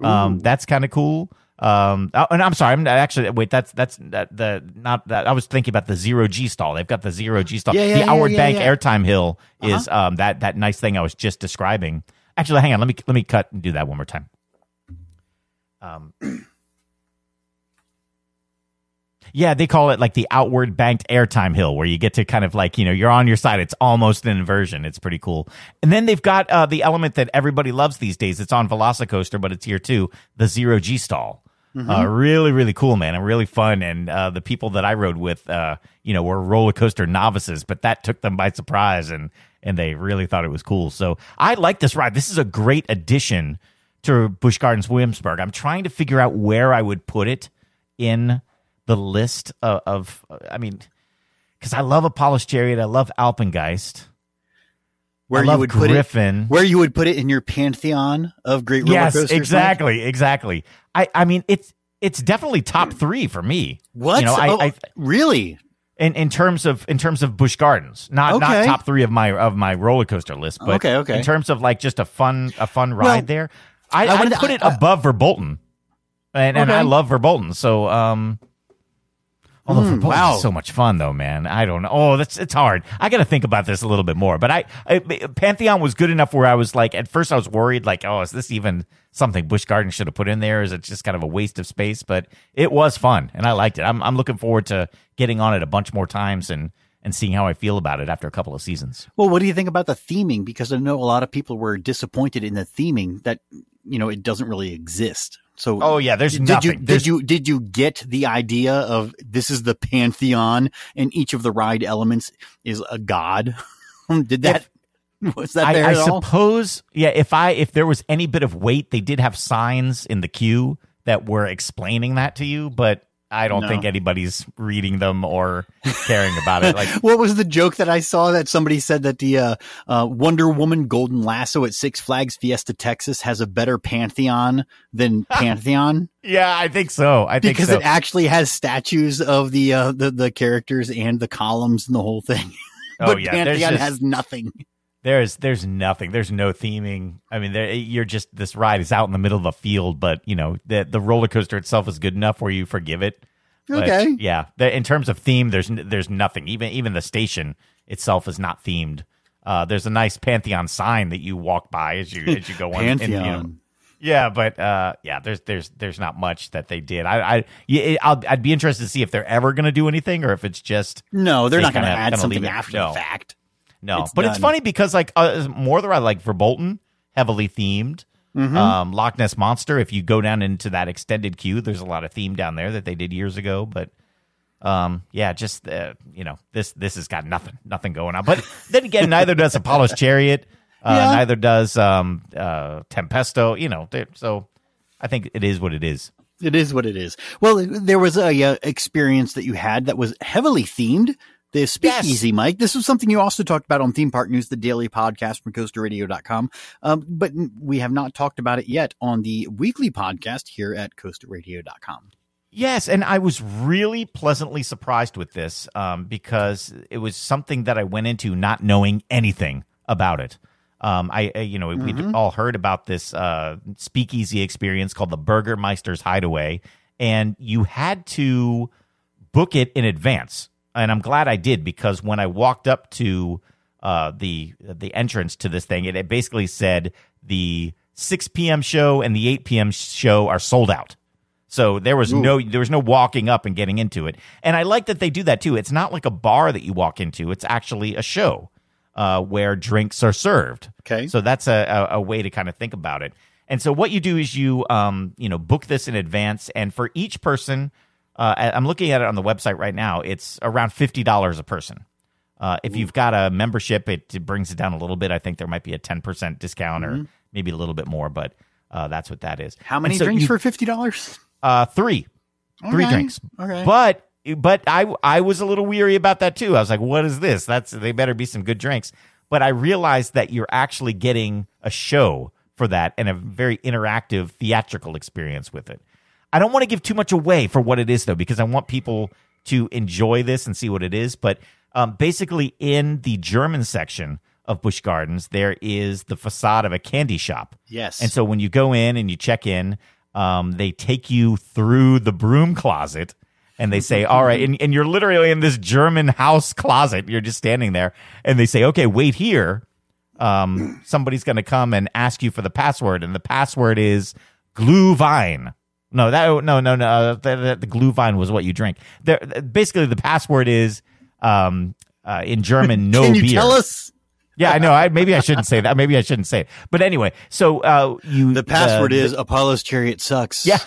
Um, that's kind of cool. Um, oh, and I'm sorry, I'm actually wait. That's that's that, the not that I was thinking about the zero G stall. They've got the zero G stall. Yeah, yeah, the yeah, outward yeah, bank airtime hill is um that that nice thing I was just describing. Actually, hang on. Let me let me cut and do that one more time. Um. Yeah, they call it like the outward banked airtime hill, where you get to kind of like you know you're on your side. It's almost an inversion. It's pretty cool. And then they've got uh, the element that everybody loves these days. It's on Velocicoaster, but it's here too. The zero G stall. Uh, really, really cool, man, and really fun. And uh, the people that I rode with, uh, you know, were roller coaster novices, but that took them by surprise, and and they really thought it was cool. So I like this ride. This is a great addition to Busch Gardens Williamsburg. I'm trying to figure out where I would put it in the list of, of I mean, because I love Apollo's Chariot, I love Alpengeist. Where I you would put it, where you would put it in your pantheon of great roller Yes, coasters. Mike? exactly, exactly. I, I mean, it's it's definitely top three for me. What? You know, I, Oh, I really? in, in terms of in terms of Busch Gardens, not not top three of my of my roller coaster list, but Okay, okay. in terms of like just a fun a fun ride Well, there, I, I I, wanted would to- put it I- above Verbolten, and and I love Verbolten. So um, although Mm, Verbolten wow. is so much fun though, man. I don't know. Oh, that's it's hard. I got to think about this a little bit more. But I, I Pantheon was good enough where I was like, at first I was worried, like, oh, is this even something Busch Gardens should have put in there? Is it just kind of a waste of space? But it was fun, and I liked it. I'm I'm looking forward to getting on it a bunch more times and and seeing how I feel about it after a couple of seasons. Well, what do you think about the theming? Because I know a lot of people were disappointed in the theming that you know it doesn't really exist. So, Oh, yeah, there's did nothing. you There's- did you did you get the idea of this is the pantheon and each of the ride elements is a god? did that was that there I at all? suppose, yeah. If I if there was any bit of weight, they did have signs in the queue that were explaining that to you, but I don't No. think anybody's reading them or caring about it. Like, what was the joke that I saw that somebody said that the uh, uh, Wonder Woman Golden Lasso at Six Flags Fiesta Texas has a better pantheon than Pantheon yeah, I think so. I think because so. it actually has statues of the, uh, the the characters and the columns and the whole thing. Oh, yeah, Pantheon just- has nothing. There's there's nothing. There's no theming. I mean, there, you're just this ride is out in the middle of a field, but you know the the roller coaster itself is good enough where you forgive it. But, Okay. yeah. The, in terms of theme, there's there's nothing. Even even the station itself is not themed. Uh, there's a nice Pantheon sign that you walk by as you as you go on. and, you know, Pantheon. yeah, but uh, yeah, there's there's there's not much that they did. I I I'll, I'd be interested to see if they're ever going to do anything or if it's just No, they're not going to add something after No. the fact. No, It's but it's funny because like uh, more the ride like Verbolten, heavily themed. Mm-hmm. Um, Loch Ness Monster. If you go down into that extended queue, there's a lot of theme down there that they did years ago. But um, yeah, just uh, you know, this this has got nothing, nothing going on. But then again, neither does Apollo's Chariot. Uh, Yeah. Neither does um, uh, Tempesto. You know, so I think it is what it is. It is what it is. Well, there was a uh, experience that you had that was heavily themed. The Speakeasy, Mike. This was something you also talked about on Theme Park News, the daily podcast from coasterradio.com. Um, but we have not talked about it yet on the weekly podcast here at coasterradio.com. Yes, and I was really pleasantly surprised with this um, because it was something that I went into not knowing anything about it. Um, I, I you know we Mhm. would all heard about this uh, speakeasy experience called the Burgermeister's Hideaway, and you had to book it in advance. And I'm glad I did because when I walked up to uh, the the entrance to this thing, it, it basically said the 6 p.m. show and the 8 p.m. show are sold out. So there was Ooh. no there was no walking up and getting into it. And I like that they do that too. It's not like a bar that you walk into. It's actually a show uh, where drinks are served. Okay. So that's a, a, a way to kind of think about it. And so what you do is you um you know book this in advance, and for each person, uh, I'm looking at it on the website right now. It's around fifty dollars a person. Uh, if you've got a membership, it, it brings it down a little bit. I think there might be a ten percent discount or Mhm. maybe a little bit more, but uh, that's what that is. How many so drinks you- for fifty dollars? uh, three, three drinks. okay. But but I I was a little weary about that too. I was like, what is this? That's they better be some good drinks. But I realized that you're actually getting a show for that and a very interactive theatrical experience with it. I don't want to give too much away for what it is though, because I want people to enjoy this and see what it is. But um, basically, in the German section of Busch Gardens, there is the facade of a candy shop. Yes. And so when you go in and you check in, um, they take you through the broom closet and they say, all right, and, and you're literally in this German house closet. You're just standing there and they say, okay, wait here. Um, somebody's going to come and ask you for the password. And the password is Glühwein. No, that, no, no, no. Uh, the, the, the Glühwein was what you drink. There, basically, the password is, um, uh, in German, no Can you beer. tell us? Yeah, I know. I maybe I shouldn't say that. Maybe I shouldn't say it. But anyway, so uh, you The password the- is Apollo's chariot sucks. yeah,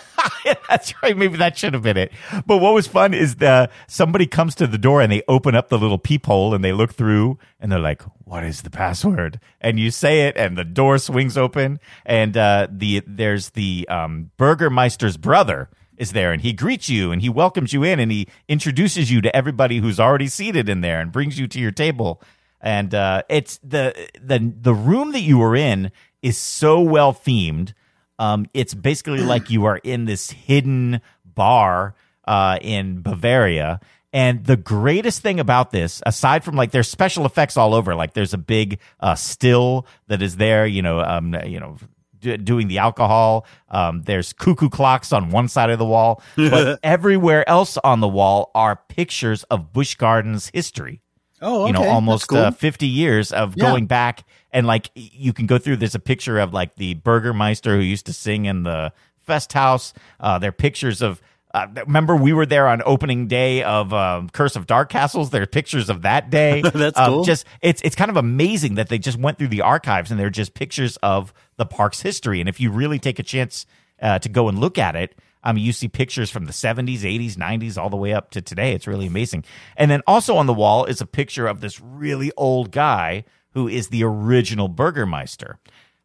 that's right. Maybe that should have been it. But what was fun is the somebody comes to the door and they open up the little peephole and they look through and they're like, "What is the password?" And you say it, and the door swings open, and uh, the there's the um, Burgermeister's brother is there, and he greets you and he welcomes you in and he introduces you to everybody who's already seated in there and brings you to your table. And uh, it's the the the room that you were in is so well themed. Um, it's basically like you are in this hidden bar uh, in Bavaria. And the greatest thing about this, aside from like there's special effects all over, like there's a big uh, still that is there, you know, um, you know, d- doing the alcohol. Um, there's cuckoo clocks on one side of the wall, but everywhere else on the wall are pictures of Busch Gardens history Oh, you know, okay. almost cool. uh, 50 years of Yeah. going back and like you can go through. There's a picture of like the Burgermeister who used to sing in the Fest House. Uh, there are pictures of. Uh, remember, we were there on opening day of um, Curse of Dark Castles. There are pictures of that day. That's Um, cool. Just it's it's kind of amazing that they just went through the archives and they're just pictures of the park's history. And if you really take a chance uh, to go and look at it, I mean, you see pictures from the 70s, 80s, 90s, all the way up to today. It's really amazing. And then also on the wall is a picture of this really old guy who is the original Burgermeister.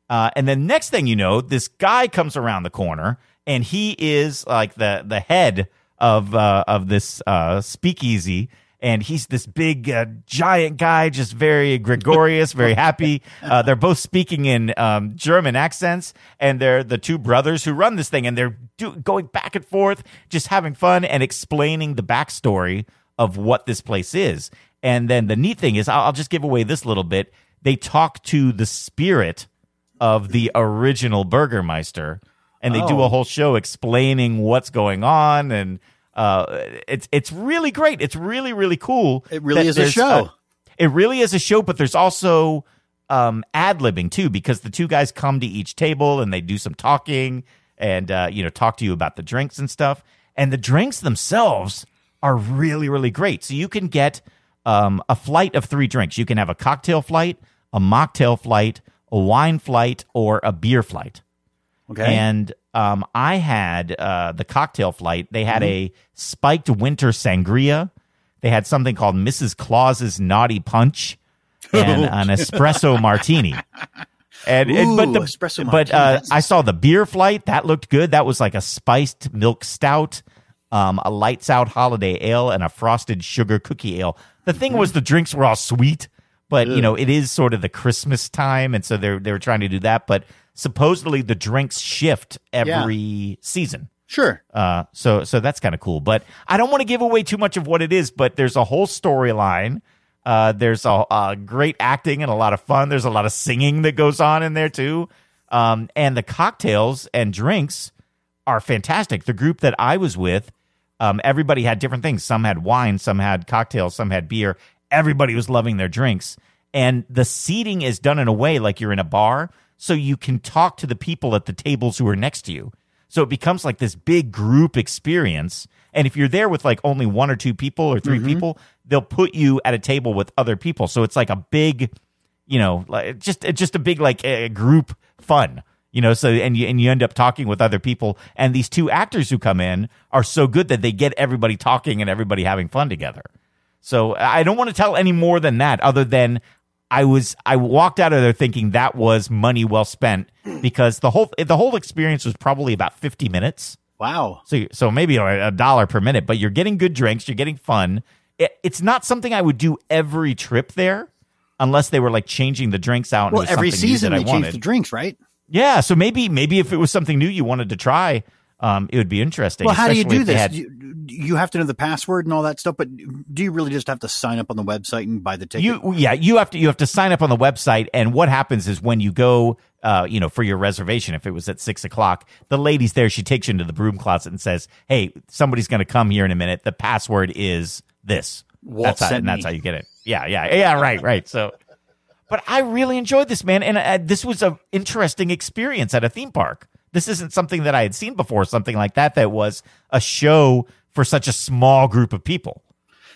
Uh, and then next thing you know, this guy comes around the corner and he is like the the head of uh, of this uh, speakeasy. And he's this big, uh, giant guy, just very gregarious, very happy. Uh, they're both speaking in um, German accents, and they're the two brothers who run this thing, and they're do- going back and forth, just having fun and explaining the backstory of what this place is. And then the neat thing is, I'll, I'll just give away this little bit. They talk to the spirit of the original Burgermeister, and they do Oh. a whole show explaining what's going on, and uh, it's it's really great. It's really really cool. It really is a show. it really is a show, but there's also um, ad libbing too, because the two guys come to each table and they do some talking and uh, you know talk to you about the drinks and stuff. And the drinks themselves are really really great. So you can get um, a flight of three drinks. You can have a cocktail flight, a mocktail flight, a wine flight, or a beer flight. Okay. And um, I had uh, the cocktail flight. They had a spiked winter sangria. They had something called Mrs. Claus's Naughty Punch and an espresso martini. And, and- but the, espresso but martini, uh, I saw the beer flight that looked good. That was like a spiced milk stout, um, a lights out holiday ale, and a frosted sugar cookie ale. The thing was the drinks were all sweet, but you know it is sort of the Christmas time, and so they're they were trying to do that. But supposedly the drinks shift every season. Sure. Uh, so so that's kind of cool. But I don't want to give away too much of what it is. But there's a whole storyline Uh, there's a, a great acting and a lot of fun. There's a lot of singing that goes on in there too. Um, and the cocktails and drinks are fantastic. The group that I was with, um, everybody had different things. Some had wine, some had cocktails, some had beer. Everybody was loving their drinks. And the seating is done in a way like you're in a bar, so you can talk to the people at the tables who are next to you. So it becomes like this big group experience. And if you're there with like only one or two people or 3 mm-hmm. people, they'll put you at a table with other people. So it's like a big, you know, like just just a big like a group fun. You know, so and you and you end up talking with other people, and these two actors who come in are so good that they get everybody talking and everybody having fun together. So I don't want to tell any more than that, other than I was I walked out of there thinking that was money well spent because the whole the whole experience was probably about fifty minutes. Wow. So so maybe a, dollar per minute, but you're getting good drinks, you're getting fun. It, it's not something I would do every trip there, unless they were like changing the drinks out. Well, every season they I change wanted. the drinks, right? Yeah, so maybe maybe if it was something new you wanted to try, um, it would be interesting. Well, how do you do this? had- you, you have to know the password and all that stuff, but do you really just have to sign up on the website and buy the ticket? You yeah, you have to you have to sign up on the website, and what happens is when you go, uh, you know, for your reservation, if it was at six o'clock, the lady's there. She takes you into the broom closet and says, "Hey, somebody's going to come here in a minute. The password is this." Walt that's how, and that's how you get it. Yeah, yeah, yeah. Right, right. So, but I really enjoyed this, man, and uh, this was an interesting experience at a theme park. This isn't something that I had seen before. Something like that that was a show for such a small group of people.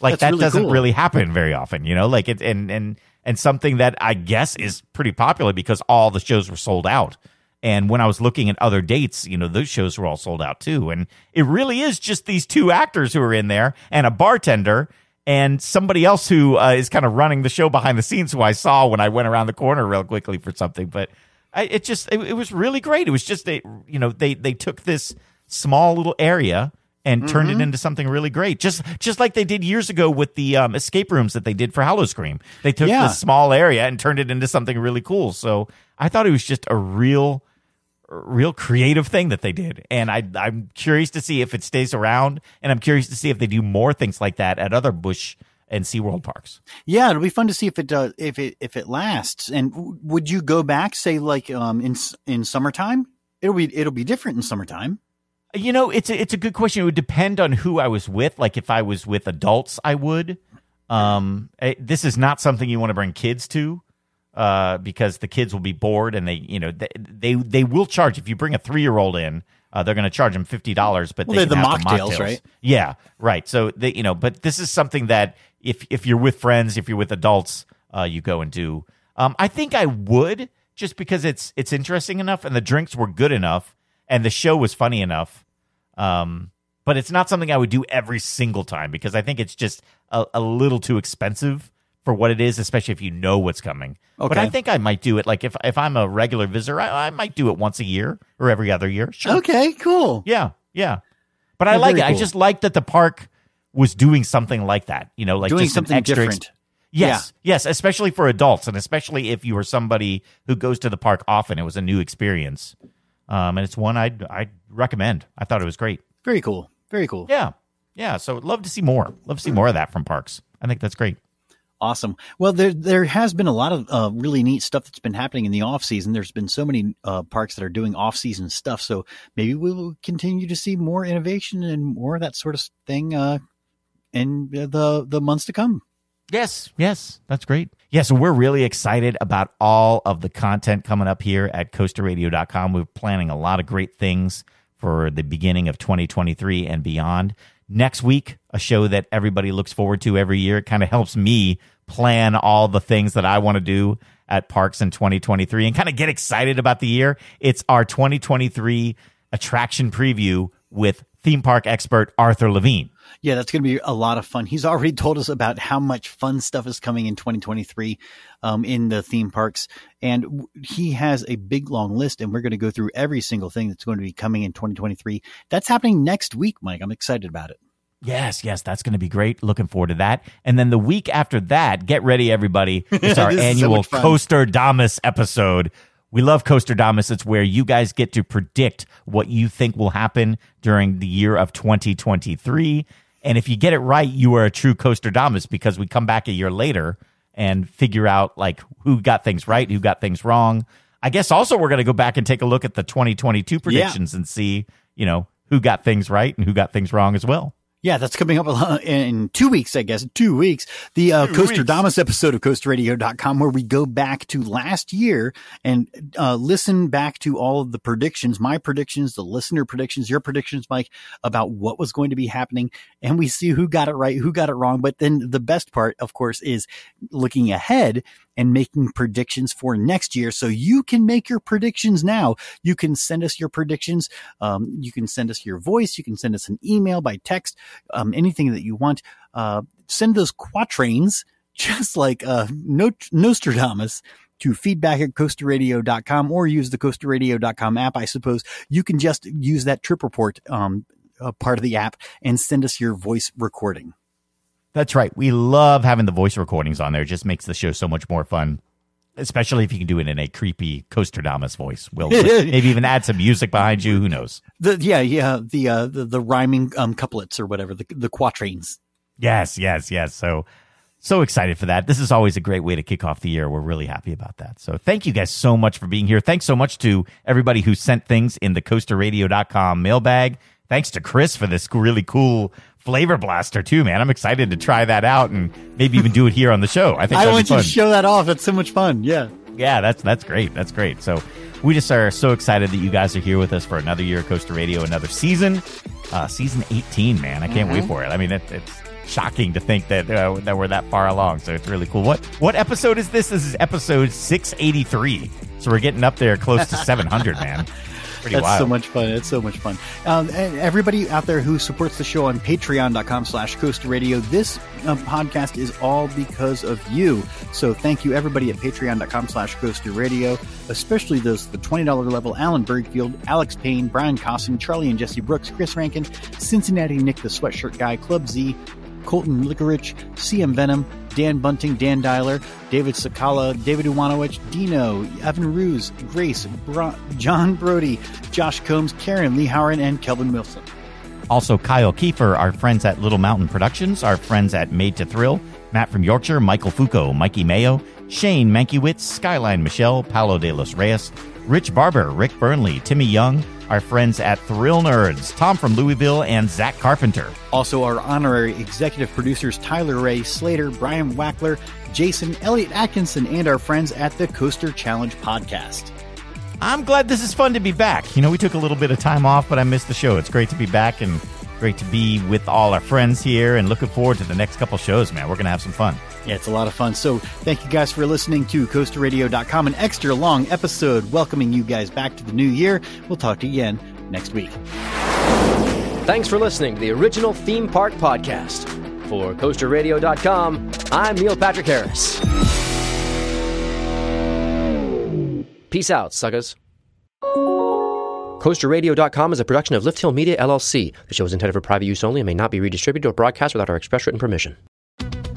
Like That's that really doesn't cool. really happen very often, you know. Like it and and and something that I guess is pretty popular because all the shows were sold out. And when I was looking at other dates, you know, those shows were all sold out too. And it really is just these two actors who are in there and a bartender and somebody else who uh, is kind of running the show behind the scenes who I saw when I went around the corner real quickly for something. But I, it just it, it was really great. It was just they you know they they took this small little area and turned Mm-hmm. it into something really great. Just just like they did years ago with the um, escape rooms that they did for Howl-O-Scream. They took Yeah. this small area and turned it into something really cool. So I thought it was just a real real creative thing that they did. And I I'm curious to see if it stays around and I'm curious to see if they do more things like that at other Busch and SeaWorld parks. Yeah, it'll be fun to see if it does if it if it lasts. And w- would you go back, say like um in in summertime? It'll be it'll be different in summertime. You know, it's a, it's a good question. It would depend on who I was with. Like if I was with adults, I would. Um, this is not something you want to bring kids to, uh, because the kids will be bored and they, you know, they they, they will charge if you bring a three year old in. Uh, they're going to charge them fifty dollars, but Well, they they're can the have mocktails, right? Yeah, right. So they, you know, but this is something that if if you're with friends, if you're with adults, uh, you go and do. Um, I think I would just because it's it's interesting enough, and the drinks were good enough, and the show was funny enough. Um, but it's not something I would do every single time because I think it's just a, a little too expensive for what it is, especially if you know what's coming. But I think I might do it like if if I'm a regular visitor, I, I might do it once a year or every other year. Sure. Okay, cool. Yeah, yeah. But I like it. very I just like that the park was doing something like that. You know, like Doing something extra different. Yes, yes, especially for adults, and especially if you are somebody who goes to the park often. It was a new experience, um, and it's one I'd I'd recommend. I thought it was great. Very cool. Very cool. Yeah, yeah. So love to see more. Love to see more of that from parks. I think that's great. Awesome. Well, there there has been a lot of uh, really neat stuff that's been happening in the off season. There's been so many uh, parks that are doing off season stuff. So maybe we will continue to see more innovation and more of that sort of thing uh, in the the months to come. Yes, yes, that's great. Yeah, so we're really excited about all of the content coming up here at coasterradio.com. We're planning a lot of great things for the beginning of 2023 and beyond. Next week, a show that everybody looks forward to every year. It kind of helps me plan all the things that I want to do at parks in 2023 and kind of get excited about the year. It's our 2023 attraction preview with theme park expert Arthur Levine. Yeah, that's going to be a lot of fun. He's already told us about how much fun stuff is coming in 2023 um, in the theme parks. And he has a big, long list, and we're going to go through every single thing that's going to be coming in 2023. That's happening next week, Mike. I'm excited about it. Yes, yes, that's going to be great. Looking forward to that. And then the week after that, get ready, everybody. It's our so annual much. Coasterdamus episode. We love Coasterdamus. It's where you guys get to predict what you think will happen during the year of 2023. And if you get it right, you are a true Coasterdamus because we come back a year later and figure out like who got things right, who got things wrong. I guess also we're going to go back and take a look at the 2022 predictions and see, you know, who got things right and who got things wrong as well. Yeah, that's coming up in two weeks, I guess. Two weeks. The uh, Coasterdamus episode of CoasterRadio.com, where we go back to last year and uh, listen back to all of the predictions, my predictions, the listener predictions, your predictions, Mike, about what was going to be happening. And we see who got it right, who got it wrong. But then the best part, of course, is looking ahead and making predictions for next year. So you can make your predictions now. You can send us your predictions. Um, you can send us your voice. You can send us an email by text, um, anything that you want. Uh, send those quatrains, just like uh, Nostradamus to feedback at coasterradio.com or use the coasterradio.com app. I suppose you can just use that trip report, um, part of the app and send us your voice recording. That's right. We love having the voice recordings on there. It just makes the show so much more fun. Especially if you can do it in a creepy Coasterdamus voice. Will maybe even add some music behind you. Who knows? The yeah yeah the uh, the, the rhyming um, couplets or whatever the the quatrains. Yes yes yes. So so excited for that. This is always a great way to kick off the year. We're really happy about that. So thank you guys so much for being here. Thanks so much to everybody who sent things in the coasterradio.com mailbag. Thanks to Chris for this really cool flavor blaster too, man. I'm excited to try that out and maybe even do it here on the show. I think I want you to show that off. That's so much fun. Yeah. Yeah, that's that's great. That's great. So we just are so excited that you guys are here with us for another year of Coaster Radio, another season, uh, season 18. Man, I can't mm-hmm. wait for it. I mean, it, it's shocking to think that uh, that we're that far along. So it's really cool. What what episode is this? This is episode 683. So we're getting up there close to 700, man. Pretty That's wild. so much fun. It's so much fun. Um, and everybody out there who supports the show on patreon.com slash coaster radio, this uh, podcast is all because of you. So thank you everybody at patreon.com slash coaster radio, especially those the $20 level, Alan Bergfield, Alex Payne, Brian Cosson, Charlie and Jesse Brooks, Chris Rankin, Cincinnati Nick the Sweatshirt Guy, Club Z, Colton Licorice, CM Venom, Dan Bunting, Dan Dialer, David Sakala, David Iwanowicz, Dino, Evan Ruse, Grace, John Brody, Josh Combs, Karen Lee Howard, and Kelvin Wilson. Also, Kyle Kiefer, our friends at Little Mountain Productions, our friends at Made to Thrill, Matt from Yorkshire, Michael Foucault, Mikey Mayo, Shane Mankiewicz, Skyline Michelle, Paulo de los Reyes, Rich Barber, Rick Burnley, Timmy Young, our friends at Thrill Nerds, Tom from Louisville, and Zach Carpenter. Also, our honorary executive producers Tyler Ray Slater, Brian Wackler, Jason, Elliot Atkinson, and our friends at the Coaster Challenge podcast. I'm glad this is fun to be back. You know, we took a little bit of time off, but I missed the show. It's great to be back and great to be with all our friends here and looking forward to the next couple shows, man. We're going to have some fun. Yeah, it's a lot of fun. So thank you guys for listening to CoasterRadio.com, an extra long episode welcoming you guys back to the new year. We'll talk to you again next week. Thanks for listening to the original Theme Park Podcast. For CoasterRadio.com, I'm Neil Patrick Harris. Peace out, suckers. CoasterRadio.com is a production of Lift Hill Media, LLC. The show is intended for private use only and may not be redistributed or broadcast without our express written permission.